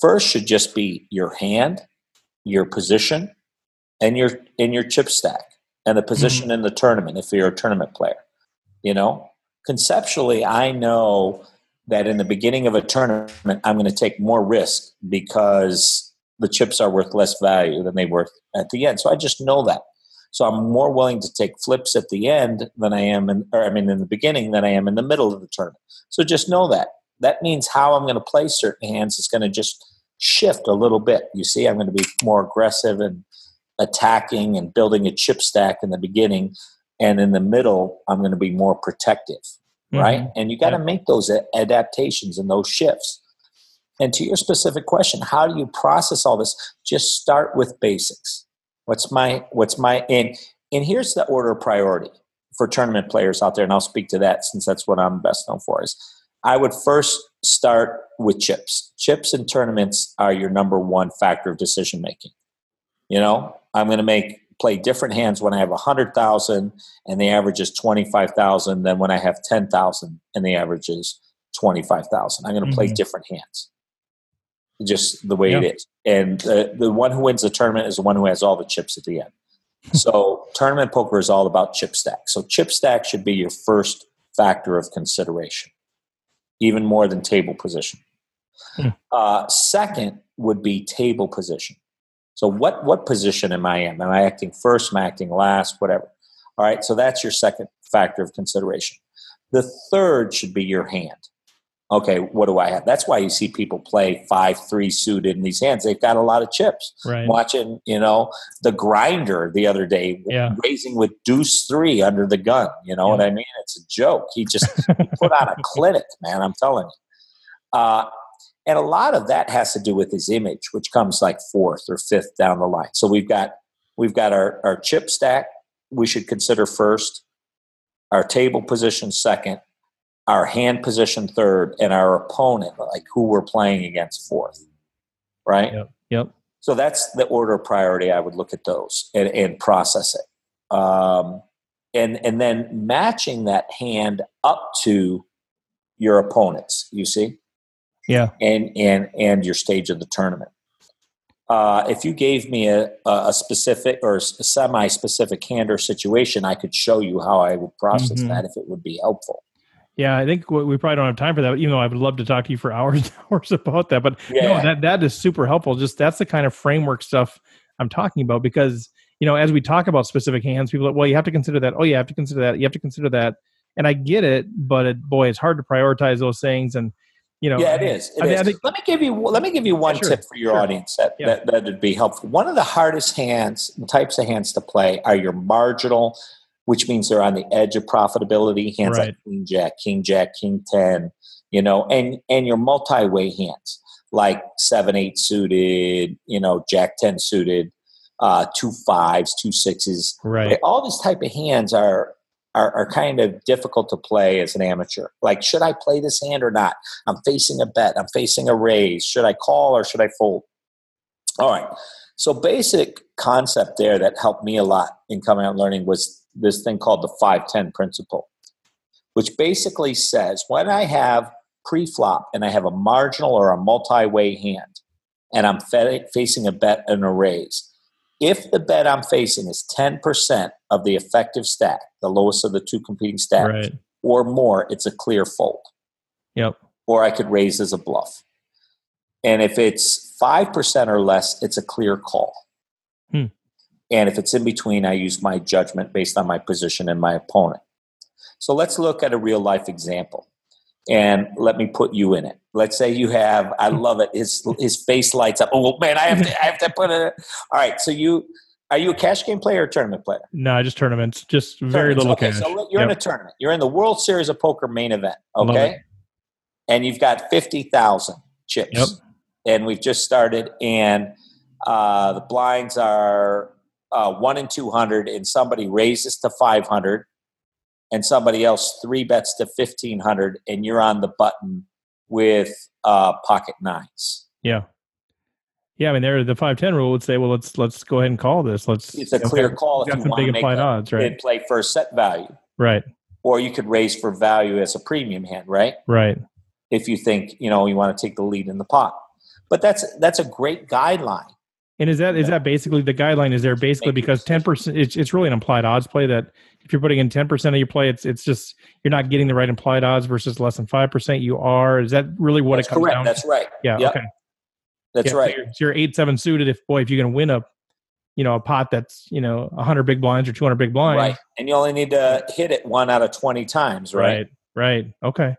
First should just be your hand, your position, and your in your chip stack, and the position mm-hmm. in the tournament if you're a tournament player. You know, conceptually, I know that in the beginning of a tournament, I'm going to take more risk because the chips are worth less value than they were at the end. So I just know that. So I'm more willing to take flips at the end than I am in, or I mean, in the beginning than I am in the middle of the tournament. So just know that. That means how I'm going to play certain hands is going to just shift a little bit. You see, I'm going to be more aggressive and attacking and building a chip stack in the beginning. And in the middle, I'm going to be more protective, mm-hmm. right? And you got to yeah. make those adaptations and those shifts. And to your specific question, how do you process all this? Just start with basics. What's my what's my and and here's the order of priority for tournament players out there, and I'll speak to that since that's what I'm best known for. Is I would first start with chips. Chips and tournaments are your number one factor of decision making. You know, I'm going to make play different hands when I have a hundred thousand and the average is twenty five thousand than when I have ten thousand and the average is twenty five thousand. I'm going to mm-hmm. play different hands just the way it is. And the, the one who wins the tournament is the one who has all the chips at the end. *laughs* so tournament poker is all about chip stack. So chip stack should be your first factor of consideration, even more than table position. Hmm. Uh, second would be table position. So what what position am I in? Am I acting first? Am I acting last? Whatever. All right. So that's your second factor of consideration. The third should be your hand okay, what do I have? That's why you see people play five three suited in these hands. They've got a lot of chips. Right. Watching, you know, the grinder the other day, yeah. raising with deuce three under the gun. You know yeah. what I mean? It's a joke. He just he *laughs* put on a clinic, man. I'm telling you. Uh, And a lot of that has to do with his image, which comes like fourth or fifth down the line. So we've got we've got our, our chip stack we should consider first, our table position second, our hand position third, and our opponent, like who we're playing against fourth. Right? Yep. Yep. So that's the order of priority. I would look at those and, and process it. Um, and and then matching that hand up to your opponents, you see? Yeah. And and and your stage of the tournament. Uh, if you gave me a, a specific or a semi-specific hand or situation, I could show you how I would process mm-hmm. that if it would be helpful. Yeah, I think we probably don't have time for that. Even though I would love to talk to you for *laughs* hours and hours about that, but yeah. no, that that is super helpful. Just that's the kind of framework stuff I'm talking about because you know as we talk about specific hands, people are like, well, you have to consider that. Oh, you have to consider that. You have to consider that. And I get it, but it, boy, it's hard to prioritize those things and you know yeah it is, it I, is. Mean, think, let me give you let me give you one sure, tip for your sure. audience that, yeah. that that would be helpful one of the hardest hands types of hands to play are your marginal which means they're on the edge of profitability hands right. like queen jack king jack king 10 you know and and your multi-way hands like 7 8 suited you know jack 10 suited uh two fives two sixes right all these type of hands are are, are kind of difficult to play as an amateur. Like, should I play this hand or not? I'm facing a bet. I'm facing a raise. Should I call or should I fold? All right. So, basic concept there that helped me a lot in coming out learning was this thing called the 510 principle, which basically says when I have pre flop and I have a marginal or a multi way hand and I'm facing a bet and a raise, if the bet I'm facing is 10% of the effective stack, the lowest of the two competing stacks, right. or more, it's a clear fold. Yep. Or I could raise as a bluff. And if it's 5% or less, it's a clear call. Hmm. And if it's in between, I use my judgment based on my position and my opponent. So let's look at a real life example and let me put you in it. Let's say you have, I love it. His his face lights up. Oh man, I have to, I have to put it. All right, so you are you a cash game player or tournament player? No, just tournaments. Just tournaments. very little okay, cash. So you're yep. in a tournament. You're in the World Series of Poker main event. Okay, and you've got fifty thousand chips. Yep. And we've just started, and uh, the blinds are uh, one in two hundred, and somebody raises to five hundred and somebody else three bets to 1500 and you're on the button with uh, pocket nines. Yeah. Yeah, I mean, there the five ten rule would say, well, let's let's go ahead and call this. Let's. It's a clear okay, call if you want to make odds, right? play for set value, right? Or you could raise for value as a premium hand, right? Right. If you think you know you want to take the lead in the pot, but that's that's a great guideline. And is that is that basically the guideline? Is there basically because ten percent? It's it's really an implied odds play that if you're putting in 10% of your play, it's it's just you're not getting the right implied odds versus less than 5% you are. Is that really what That's it comes correct. down That's right. Yeah, yep. okay. That's yeah, right. So you're, so you're, eight seven suited. If boy, if you're going to win a, you know, a pot that's you know 100 big blinds or 200 big blinds, right? And you only need to hit it one out of 20 times, right? Right. Right. Okay.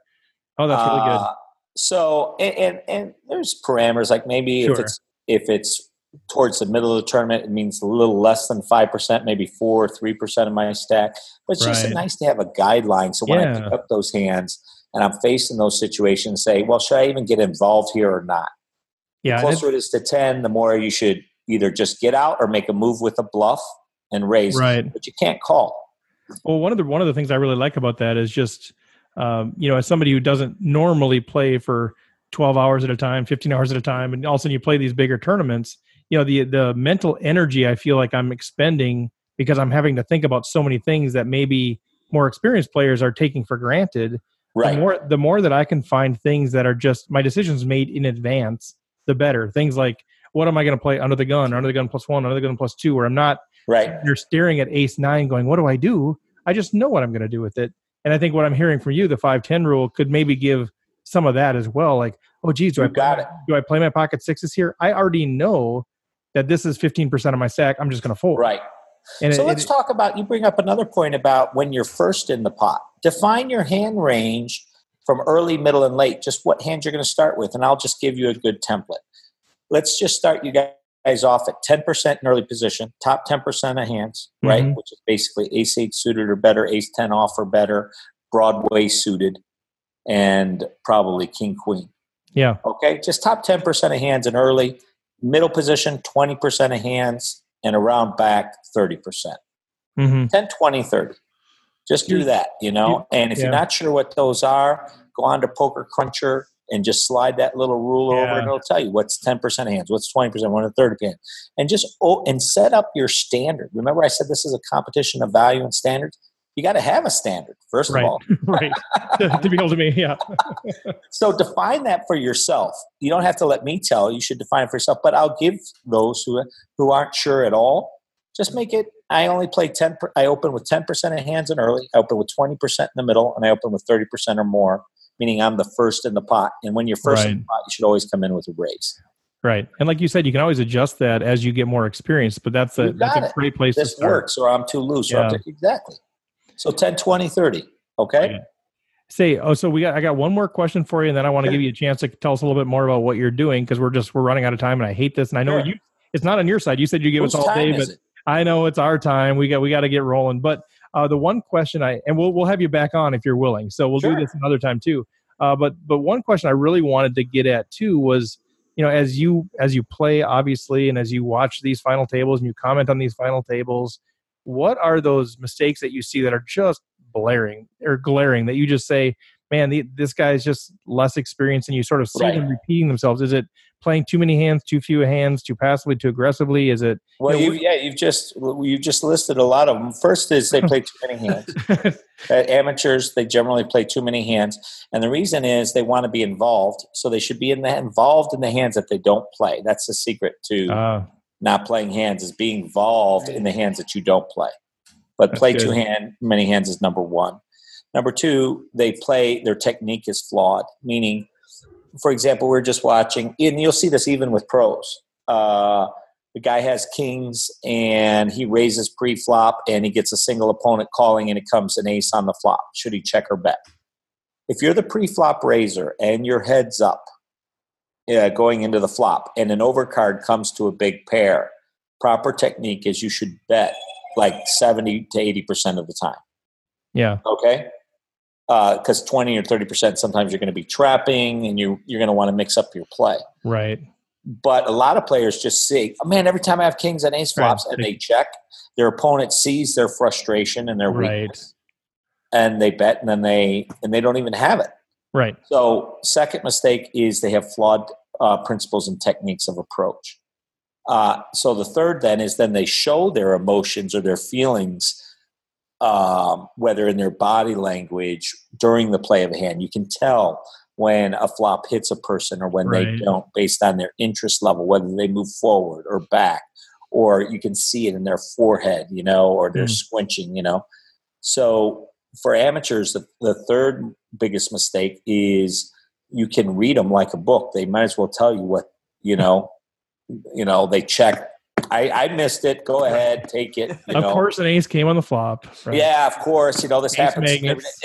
Oh, that's really good. Uh, so and, and, and there's parameters like maybe sure. if it's if it's towards the middle of the tournament, it means a little less than 5%, maybe 4 or 3% of my stack. But it's right. just nice to have a guideline. So when yeah. I pick up those hands and I'm facing those situations, say, well, should I even get involved here or not? Yeah, the closer it is to 10, the more you should either just get out or make a move with a bluff and raise. Right. But you can't call. Well, one of the one of the things I really like about that is just um, you know, as somebody who doesn't normally play for 12 hours at a time, 15 hours at a time, and all of a sudden you play these bigger tournaments, you know the the mental energy i feel like i'm expending because i'm having to think about so many things that maybe more experienced players are taking for granted right. the more the more that i can find things that are just my decisions made in advance the better. Things like what am i going to play under the gun? Under the gun plus one under the gun plus two where i'm not right. you're staring at ace nine going what do i do? I just know what i'm going to do with it. And i think what i'm hearing from you the 510 rule could maybe give some of that as well like oh geez do you I got play, it. do I play my pocket sixes here? I already know that this is 15% of my stack, I'm just going to fold. Right. And so it, let's it, talk about, you bring up another point about when you're first in the pot. Define your hand range from early, middle, and late, just what hand you're going to start with, and I'll just give you a good template. Let's just start you guys off at 10% in early position, top 10% of hands, mm-hmm. right? Which is basically ace 8 suited or better, ace 10 off or better, Broadway suited, and probably king queen. Yeah. Okay. Just top 10% of hands in early, middle position, 20% of hands, and around back, 30%. percent mm-hmm. 10, 20, 30. Just do that, you know? And if yeah. you're not sure what those are, go on to Poker Cruncher and just slide that little ruler yeah. over and it'll tell you what's 10% of hands, what's 20%, one and 30 hand. And just, oh, and set up your standard. Remember I said this is a competition of value and standards? You got to have a standard, first right. of all. *laughs* right. to be able to me, yeah. *laughs* so define that for yourself. You don't have to let me tell. You should define it for yourself. But I'll give those who who aren't sure at all. Just make it. I only play ten. I open with ten percent of hands in early. I open with twenty percent in the middle, and I open with thirty percent or more meaning I'm the first in the pot. And when you're first right. in the pot, you should always come in with a raise. Right. And like you said, you can always adjust that as you get more experience, but that's a, that's a great place this to start. works or I'm too loose. Yeah. To, exactly. So 10, 20, 30. Okay. Say, oh, so we got, I got one more question for you, and then I want to give you a chance to tell us a little bit more about what you're doing because we're just, we're running out of time and I hate this. And I know sure. you, it's not on your side. You said you give Whose us all day, but? I know it's our time. We got, we got to get rolling. But uh, the one question I, and we'll, we'll have you back on if you're willing. So we'll sure. do this another time too. Uh, but but one question I really wanted to get at too was, you know, as you as you play obviously, and as you watch these final tables and you comment on these final tables, what are those mistakes that you see that are just blaring or glaring that you just say, man, the, this guy's just less experienced, and you sort of see right. them repeating themselves. Is it playing too many hands, too few hands, too passively, too aggressively? Is it? Well, you know, you, yeah, you've just you've just listed a lot of them. First is they play too many hands. *laughs* amateurs, they generally play too many hands, and the reason is they want to be involved, so they should be in the, involved in the hands that they don't play. That's the secret to uh, not playing hands is being involved in the hands that you don't play. But play good. two hand many hands is number one. Number two, they play their technique is flawed, meaning for example, we're just watching, and you'll see this even with pros. Uh, the guy has kings and he raises pre-flop and he gets a single opponent calling and it comes an ace on the flop. Should he check or bet? If you're the pre-flop raiser and your head's up uh, going into the flop and an overcard comes to a big pair, proper technique is you should bet like 70 to 80% of the time. Yeah. Okay because uh, 20 or 30 percent sometimes you're going to be trapping and you you're going to want to mix up your play right but a lot of players just see oh man every time i have kings and ace flops right. and they check their opponent sees their frustration and their right. weakness and they bet and then they and they don't even have it right so second mistake is they have flawed uh, principles and techniques of approach uh, so the third then is then they show their emotions or their feelings um, whether in their body language during the play of a hand. You can tell when a flop hits a person or when right. they don't based on their interest level, whether they move forward or back, or you can see it in their forehead, you know, or they're mm. squinching, you know. So for amateurs, the, the third biggest mistake is you can read them like a book. They might as well tell you what, you know, you know, they check I, I missed it. Go ahead, take it. of know. course, an ace came on the flop. Right? Yeah, of course. You know this ace happens,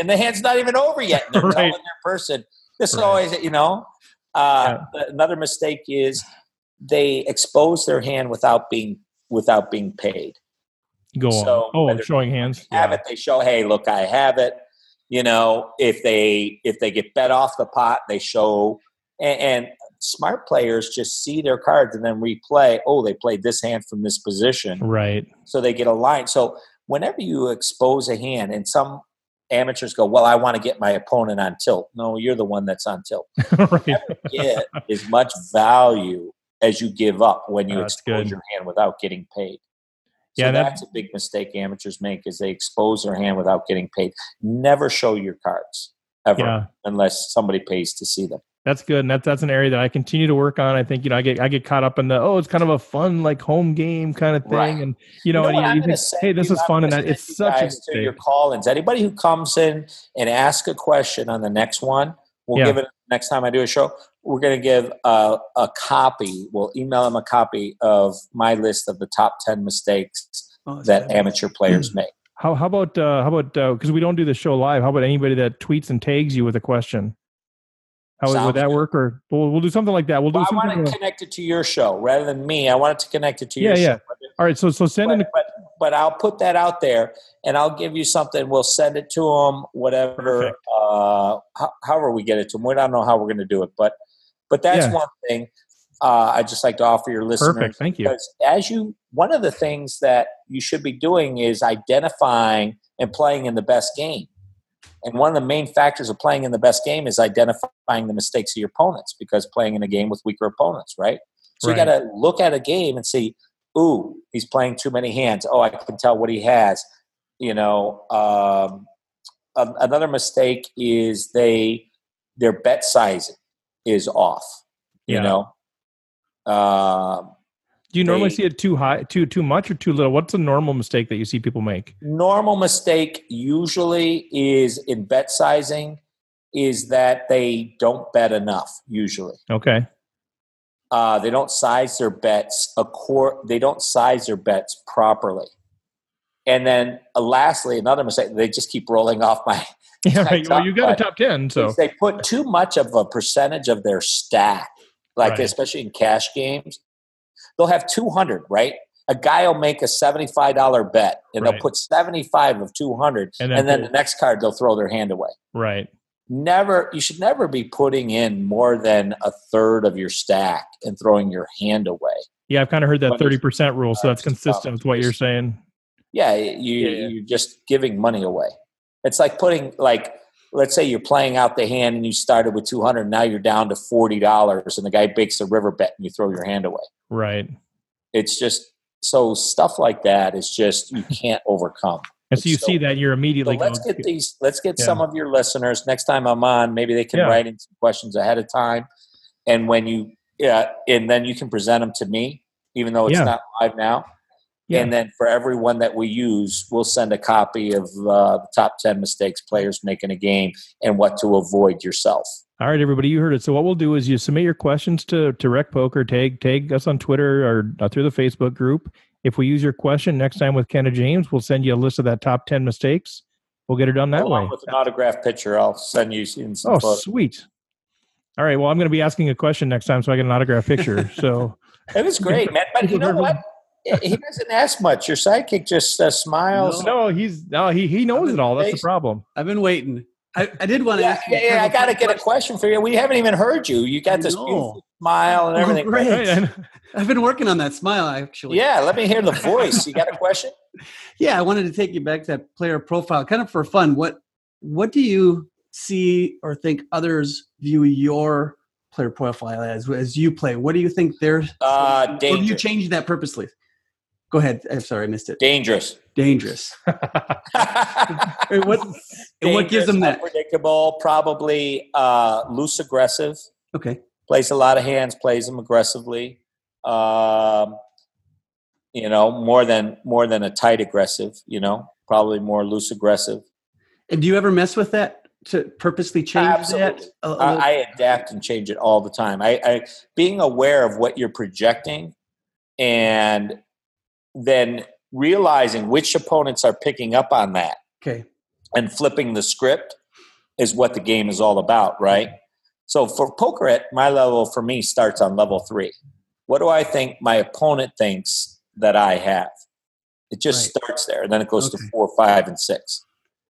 and the hand's not even over yet. *laughs* And they're right. telling their person. This right. is always, you know. Uh, yeah. Another mistake is they expose their hand without being without being paid. Go so on. Oh, showing hands. Have yeah. it. They show, hey, look, I have it. You know, if they if they get bet off the pot, they show and, and smart players just see their cards and then replay. Oh, they played this hand from this position, right? So they get a line. So whenever you expose a hand, and some amateurs go, "Well, I want to get my opponent on tilt." No, you're the one that's on tilt. *laughs* right. get as much value as you give up when you expose good. your hand without getting paid. So yeah, that's a big mistake amateurs make is they expose their hand without getting paid. Never show your cards ever yeah. unless somebody pays to see them that's good and that's that's an area that i continue to work on i think you know i get i get caught up in the oh it's kind of a fun like home game kind of thing right. and you know, you know and you, think hey this is fun and that, it's such a to your call-ins anybody who comes in and asks a question on the next one we'll yeah. give it next time i do a show we're going to give a, a copy we'll email them a copy of my list of the top 10 mistakes oh, that amateur players make how, how about uh, how about because uh, we don't do the show live how about anybody that tweets and tags you with a question how Sounds would that good. work? Or we'll, we'll do something like that. We'll do. Well, I want to connect it to your show rather than me. I want it to connect it to yeah, your yeah. show. All right. So so send but, in. but, but I'll put that out there, and I'll give you something. We'll send it to them. Whatever. Uh, however we get it to them. We don't know how we're going to do it, but But that's yeah. one thing uh, I'd just like to offer your listeners. Perfect. Thank you. Because as you, one of the things that you should be doing is identifying and playing in the best game. And one of the main factors of playing in the best game is identifying the mistakes of your opponents because playing in a game with weaker opponents, right? So right. you got to look at a game and see, ooh, he's playing too many hands. Oh, I can tell what he has. You know, um, another mistake is they their bet sizing is off. You yeah. know, um, do you normally they, see it too high, too too much, or too little? What's a normal mistake that you see people make? Normal mistake usually is in bet sizing is that they don't bet enough. Usually, okay. Uh, they don't size their bets a core. They don't size their bets properly. And then, uh, lastly, another mistake. They just keep rolling off my. Yeah, right. Well, you got a top ten, so they put too much of a percentage of their stack, like right. especially in cash games they'll have 200, right? A guy will make a $75 bet and right. they'll put 75 of 200 and then, and then the next card they'll throw their hand away. Right. Never, you should never be putting in more than a third of your stack and throwing your hand away. Yeah, I've kind of heard that 30% rule, so that's consistent with what you're saying. Yeah, you, yeah. you're just giving money away. It's like putting, like, let's say you're playing out the hand and you started with 200 now you're down to $40 and the guy bakes a river bet and you throw your hand away right it's just so stuff like that is just you *laughs* can't overcome and so you so, see that you're immediately so let's get these let's get yeah. some of your listeners next time i'm on maybe they can yeah. write in some questions ahead of time and when you yeah and then you can present them to me even though it's yeah. not live now yeah. And then for everyone that we use, we'll send a copy of uh, the top 10 mistakes players make in a game and what to avoid yourself. All right, everybody, you heard it. So what we'll do is you submit your questions to to Rec Poker. Tag tag us on Twitter or uh, through the Facebook group. If we use your question next time with Kenna James, we'll send you a list of that top ten mistakes. We'll get it done that Along way. With an autograph picture, I'll send you in some. Oh, photos. sweet. All right. Well, I'm going to be asking a question next time, so I get an autograph picture. So it was great, man. But you *laughs* know what? He doesn't ask much. Your sidekick just uh, smiles. No, he's no, he he knows it all. That's the problem. I've been waiting. I, I did want to yeah, ask. Yeah, yeah I got to get a question for you. We haven't even heard you. You got this beautiful smile and oh, everything. Oh, great. I've been working on that smile actually. Yeah, let me hear the *laughs* voice. You got a question? yeah, I wanted to take you back to that player profile, kind of for fun. What what do you see or think others view your player profile as as you play? What do you think they're? Uh, or do you change that purposely? Go ahead. I'm sorry, I missed it. Dangerous. Dangerous. *laughs* what, what gives them that? Predictable, probably uh, loose aggressive. Okay. Plays a lot of hands, plays them aggressively. Um, you know, more than more than a tight aggressive. You know, probably more loose aggressive. And do you ever mess with that to purposely change Absolutely. that? I, I adapt and change it all the time. I, I being aware of what you're projecting and then realizing which opponents are picking up on that okay and flipping the script is what the game is all about right so for poker at my level for me starts on level three what do i think my opponent thinks that i have it just right. starts there and then it goes okay. to four five and six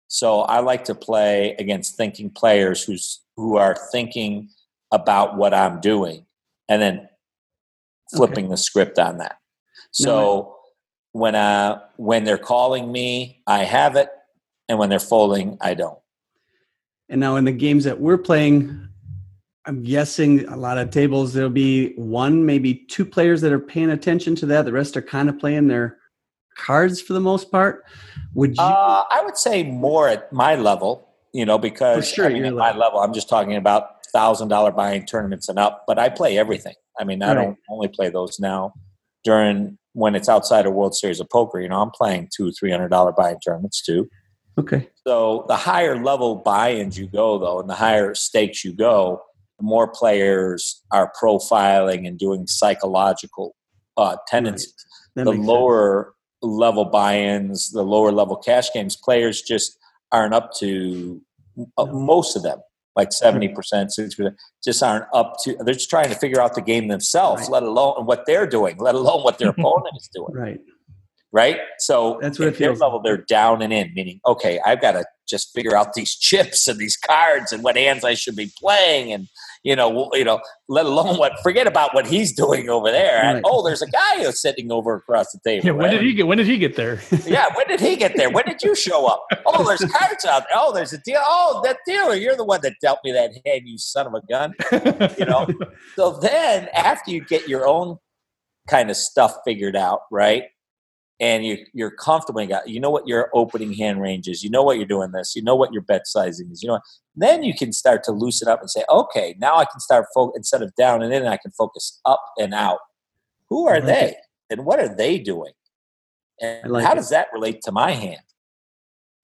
so i like to play against thinking players who's who are thinking about what i'm doing and then flipping okay. the script on that so when uh when they're calling me, I have it, and when they're folding, I don't. And now in the games that we're playing, I'm guessing a lot of tables there'll be one, maybe two players that are paying attention to that. The rest are kind of playing their cards for the most part. Would you? Uh, I would say more at my level, you know, because sure, I mean, at level. my level, I'm just talking about thousand dollar buying tournaments and up. But I play everything. I mean, I right. don't only play those now. During when it's outside of World Series of Poker, you know, I'm playing two, three hundred dollar buy-in tournaments too. Okay. So the higher level buy-ins you go, though, and the higher stakes you go, the more players are profiling and doing psychological uh, tendencies. Right. The lower sense. level buy-ins, the lower level cash games, players just aren't up to uh, most of them like 70%, 60%, just aren't up to, they're just trying to figure out the game themselves, right. let alone what they're doing, let alone what their *laughs* opponent is doing. Right. Right? So that's what at their level, they're down and in, meaning okay, I've got to just figure out these *laughs* chips and these cards and what hands I should be playing, and you know, you know, let alone what. Forget about what he's doing over there. Right. And, oh, there's a guy who's sitting over across the table. Yeah, when right? did he get? When did he get there? *laughs* yeah, when did he get there? When did you show up? Oh, there's cards out there. Oh, there's a deal. Oh, that dealer, you're the one that dealt me that hand, you son of a gun. you know. *laughs* so then, after you get your own kind of stuff figured out, right? And you, you're comfortable. You, got, you know what your opening hand range is. You know what you're doing this. You know what your bet sizing is. You know, then you can start to loosen up and say, okay, now I can start fo- instead of down and in, I can focus up and out. Who are they, and what are they doing, and like how it. does that relate to my hand?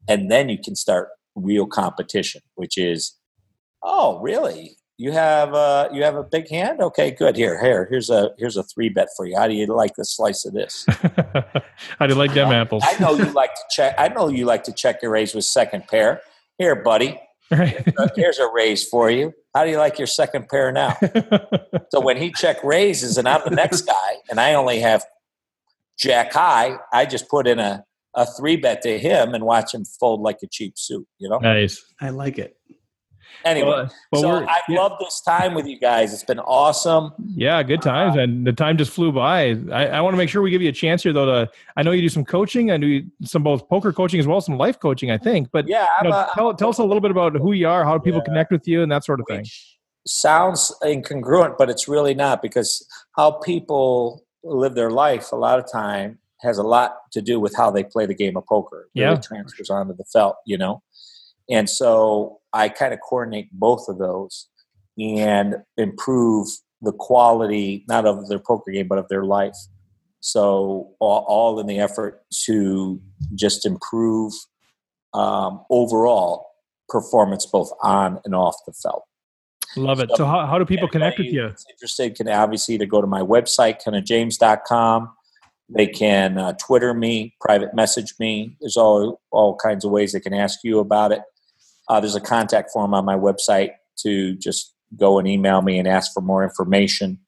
And then you can start real competition, which is, oh, really? You have uh, you have a big hand. Okay, good. Here, here, here's a here's a three bet for you. How do you like the slice of this? *laughs* How do you like them apples? I know you *laughs* like to check. I know you like to check your raise with second pair. Here, buddy. Here's a, here's a raise for you. How do you like your second pair now? *laughs* so when he check raises and I'm the next guy and I only have jack high, I just put in a, a three bet to him and watch him fold like a cheap suit, you know? Nice. I like it. Anyway, well, well, so I yeah. love this time with you guys. It's been awesome. Yeah, good times, uh, and the time just flew by. I, I want to make sure we give you a chance here, though. To I know you do some coaching. I do some both poker coaching as well as some life coaching. I think, but yeah, you know, a, tell tell us a little bit about who you are, how people yeah, connect with you, and that sort of thing. Sounds incongruent, but it's really not because how people live their life a lot of time has a lot to do with how they play the game of poker. It yeah, transfers onto the felt, you know. And so I kind of coordinate both of those and improve the quality, not of their poker game, but of their life. So, all, all in the effort to just improve um, overall performance both on and off the felt. Love it. So, so how, how do people connect with you? Interested can obviously to go to my website, kennajames.com. They can uh, Twitter me, private message me. There's all all kinds of ways they can ask you about it. Uh, there's a contact form on my website to just go and email me and ask for more information.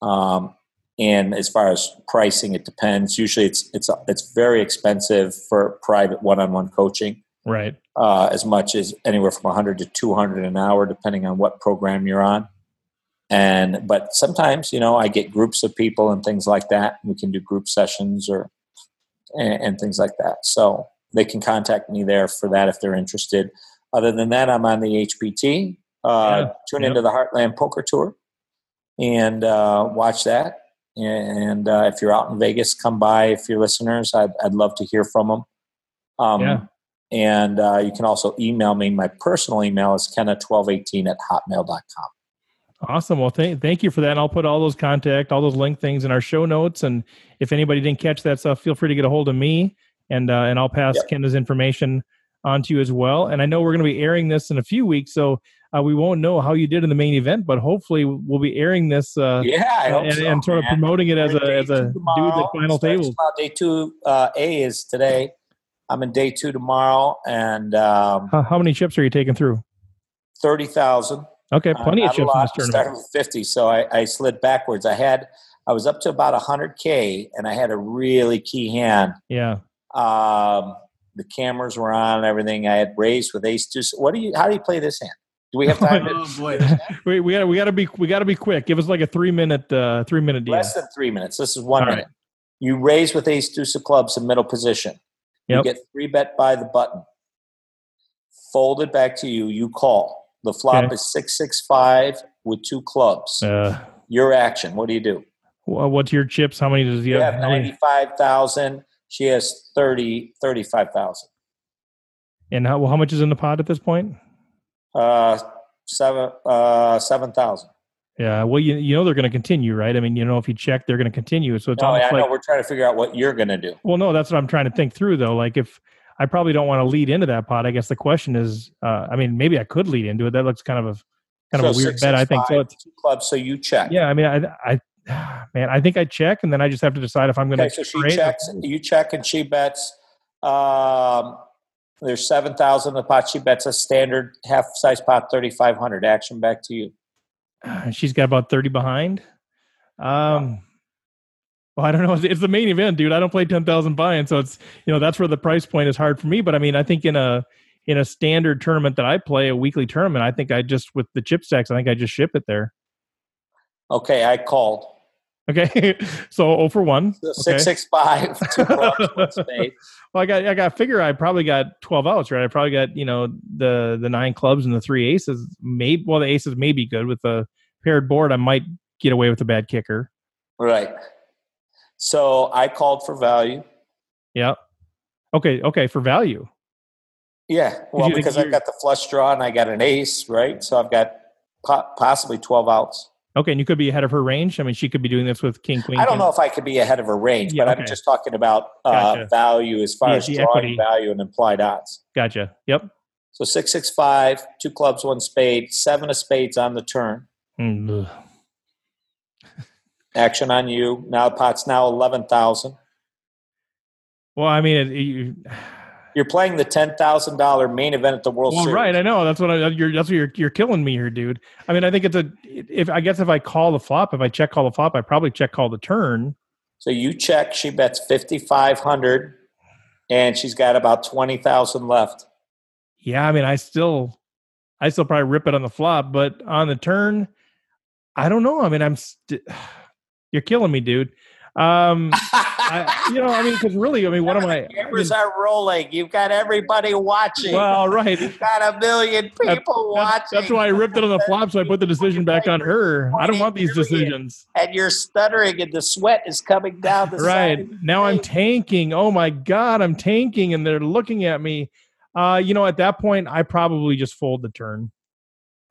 Um, and as far as pricing, it depends. Usually, it's it's it's very expensive for private one-on-one coaching. Right. Uh, as much as anywhere from 100 to 200 an hour, depending on what program you're on. And but sometimes, you know, I get groups of people and things like that. We can do group sessions or and, and things like that. So they can contact me there for that if they're interested. Other than that, I'm on the HPT. Uh, yeah. Tune yep. into the Heartland Poker Tour and uh, watch that. And uh, if you're out in Vegas, come by. If you're listeners, I'd, I'd love to hear from them. Um, yeah. And uh, you can also email me. My personal email is kenna1218 at hotmail.com. Awesome. Well, th- thank you for that. And I'll put all those contact, all those link things in our show notes. And if anybody didn't catch that stuff, feel free to get a hold of me and uh, and I'll pass yep. Kenna's information onto you as well. And I know we're going to be airing this in a few weeks, so uh, we won't know how you did in the main event, but hopefully we'll be airing this. Uh, yeah, and, so, and, sort of promoting it as a as a dude at the final table. Day two uh, A is today. I'm in day two tomorrow, and um, how, how, many chips are you taking through? Thirty thousand. Okay, uh, plenty of chips in this tournament. Started with fifty, so I, I slid backwards. I had I was up to about hundred k, and I had a really key hand. Yeah. Um, the cameras were on and everything. I had raised with ace two. What do you? How do you play this hand? Do we have *laughs* time? oh boy, we we got we got to be we got to be quick. Give us like a three minute uh, three minute deal. Less than three minutes. This is one All minute. Right. You raise with ace deuce of clubs in middle position. Yep. You get three bet by the button. Fold it back to you. You call. The flop okay. is six six five with two clubs. Uh, your action. What do you do? What's your chips? How many does he have? have ninety five thousand. She has 30, 35,000. And how, well, how much is in the pot at this point? Uh, seven, uh, 7,000. Yeah, well, you you know they're going to continue, right? I mean, you know, if you check, they're going to continue. So it's no, almost yeah, like we're trying to figure out what you're going to do. Well, no, that's what I'm trying to think through, though. Like, if I probably don't want to lead into that pot, I guess the question is, uh, I mean, maybe I could lead into it. That looks kind of a kind so of a weird six, bet. Six, I think five, so. It's, two clubs, so you check. Yeah, I mean, I I man, I think I check, and then I just have to decide if I'm going to. Okay, so she checks, you check, and she bets. Um, there's seven thousand in the pot. She bets a standard half size pot, thirty five hundred. Action back to you. She's got about thirty behind. Um, Well, I don't know. *laughs* It's the main event, dude. I don't play ten thousand buy-in, so it's you know that's where the price point is hard for me. But I mean, I think in a in a standard tournament that I play, a weekly tournament, I think I just with the chip stacks, I think I just ship it there. Okay, I called. Okay, *laughs* so 0 for one. Six six five. *laughs* Two *laughs* well, I got I got figure. I probably got twelve outs, right? I probably got you know the the nine clubs and the three aces. Maybe well, the aces may be good with a paired board. I might get away with a bad kicker. Right. So I called for value. Yeah. Okay. Okay. For value. Yeah. Well, because I've got the flush draw and I got an ace, right? So I've got po- possibly twelve outs. Okay, and you could be ahead of her range. I mean, she could be doing this with king queen. I don't know if I could be ahead of her range, yeah, but okay. I'm just talking about uh, gotcha. value as far yeah, as drawing equity. value and implied odds. Gotcha. Yep. So six six five, two clubs, one spade, seven of spades on the turn. Mm. *laughs* Action on you. Now pot's now eleven thousand. Well, I mean, it, you, you're playing the ten thousand dollar main event at the World well, Series. Right, I know. That's what I, you're. That's what you're. You're killing me here, dude. I mean, I think it's a. If I guess if I call the flop, if I check call the flop, I probably check call the turn. So you check. She bets fifty five hundred, and she's got about twenty thousand left. Yeah, I mean, I still, I still probably rip it on the flop, but on the turn, I don't know. I mean, I'm. St- *sighs* you're killing me, dude. Um, I, you know, I mean, because really, I mean, what am I? Cameras I mean, are rolling. You've got everybody watching. Well, right. You've got a million people that's, watching. That's why I ripped it on the flop, so I put the decision back on her. I don't want these decisions. And you're stuttering, and the sweat is coming down the right. now I'm tanking. Oh my god, I'm tanking, and they're looking at me. Uh, you know, at that point, I probably just fold the turn.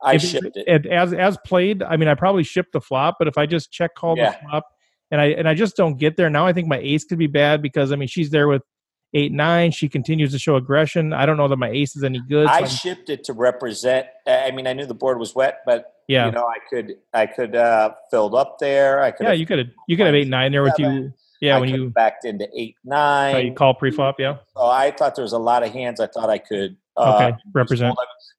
I if, shipped it. As as played, I mean, I probably shipped the flop, but if I just check call yeah. the flop and I and I just don't get there. Now I think my ace could be bad because I mean she's there with eight nine. She continues to show aggression. I don't know that my ace is any good. So I shipped it to represent. I mean, I knew the board was wet, but yeah, you know, I could I could uh filled up there. I could. Yeah, you could have you could have eight nine there with you. Yeah, I when you backed into eight nine. Oh, you call pre-flop, yeah. So I thought there was a lot of hands. I thought I could uh, okay represent.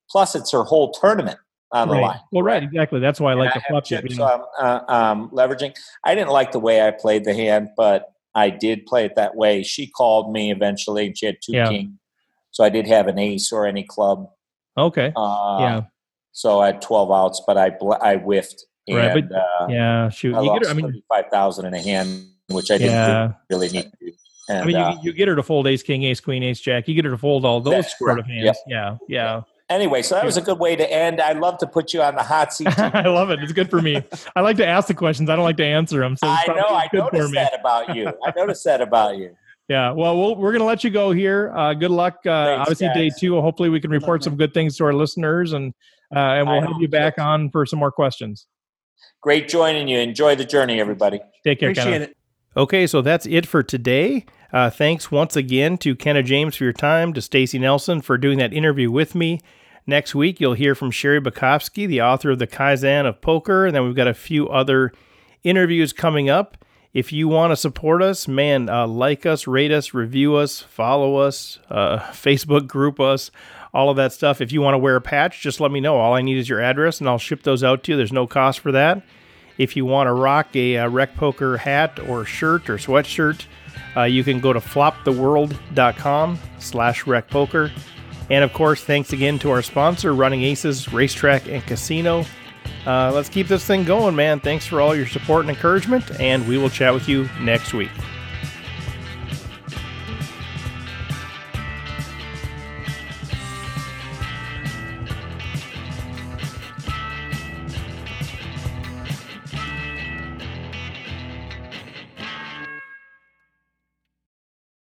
Plus, it's her whole tournament on the line. Well, right, exactly. That's why I like the flop chip. So I'm uh, um, leveraging. I didn't like the way I played the hand, but I did play it that way. She called me eventually, and she had two yeah. king, so I did have an ace or any club. Okay. Uh, yeah. So I had twelve outs, but I I whiffed. And, right, but, uh, yeah, shoot, I you get her, I mean, five thousand in a hand, which I didn't yeah. really need to. And, I mean, you, uh, you, get her to fold ace, king, ace, queen, ace, jack. You get her to fold all those sort of hands. Yep. Yeah, yeah. Anyway, so that was a good way to end. I love to put you on the hot seat. *laughs* I love it. It's good for me. I like to ask the questions. I don't like to answer them. So I know. I noticed that about you. I noticed that about you. *laughs* Yeah. Well, we we are going to let you go here. Uh, good luck. Uh, Thanks, obviously, guys. day two. Hopefully, we can report some good things to our listeners, and uh, and we'll have you back on for some more questions. Great joining you. Enjoy the journey, everybody. Take care. Appreciate Kenna. it. Okay, so that's it for today. Uh, thanks once again to Kenna James for your time, to Stacy Nelson for doing that interview with me. Next week, you'll hear from Sherry Bukowski, the author of The Kaizen of Poker. And then we've got a few other interviews coming up. If you want to support us, man, uh, like us, rate us, review us, follow us, uh, *laughs* Facebook group us, all of that stuff. If you want to wear a patch, just let me know. All I need is your address and I'll ship those out to you. There's no cost for that. If you want to rock a, a uh, Rec Poker hat or shirt or sweatshirt, uh, you can go to floptheworld.com slash recpoker. And of course, thanks again to our sponsor, Running Aces Racetrack and Casino. Uh, let's keep this thing going, man. Thanks for all your support and encouragement, and we will chat with you next week.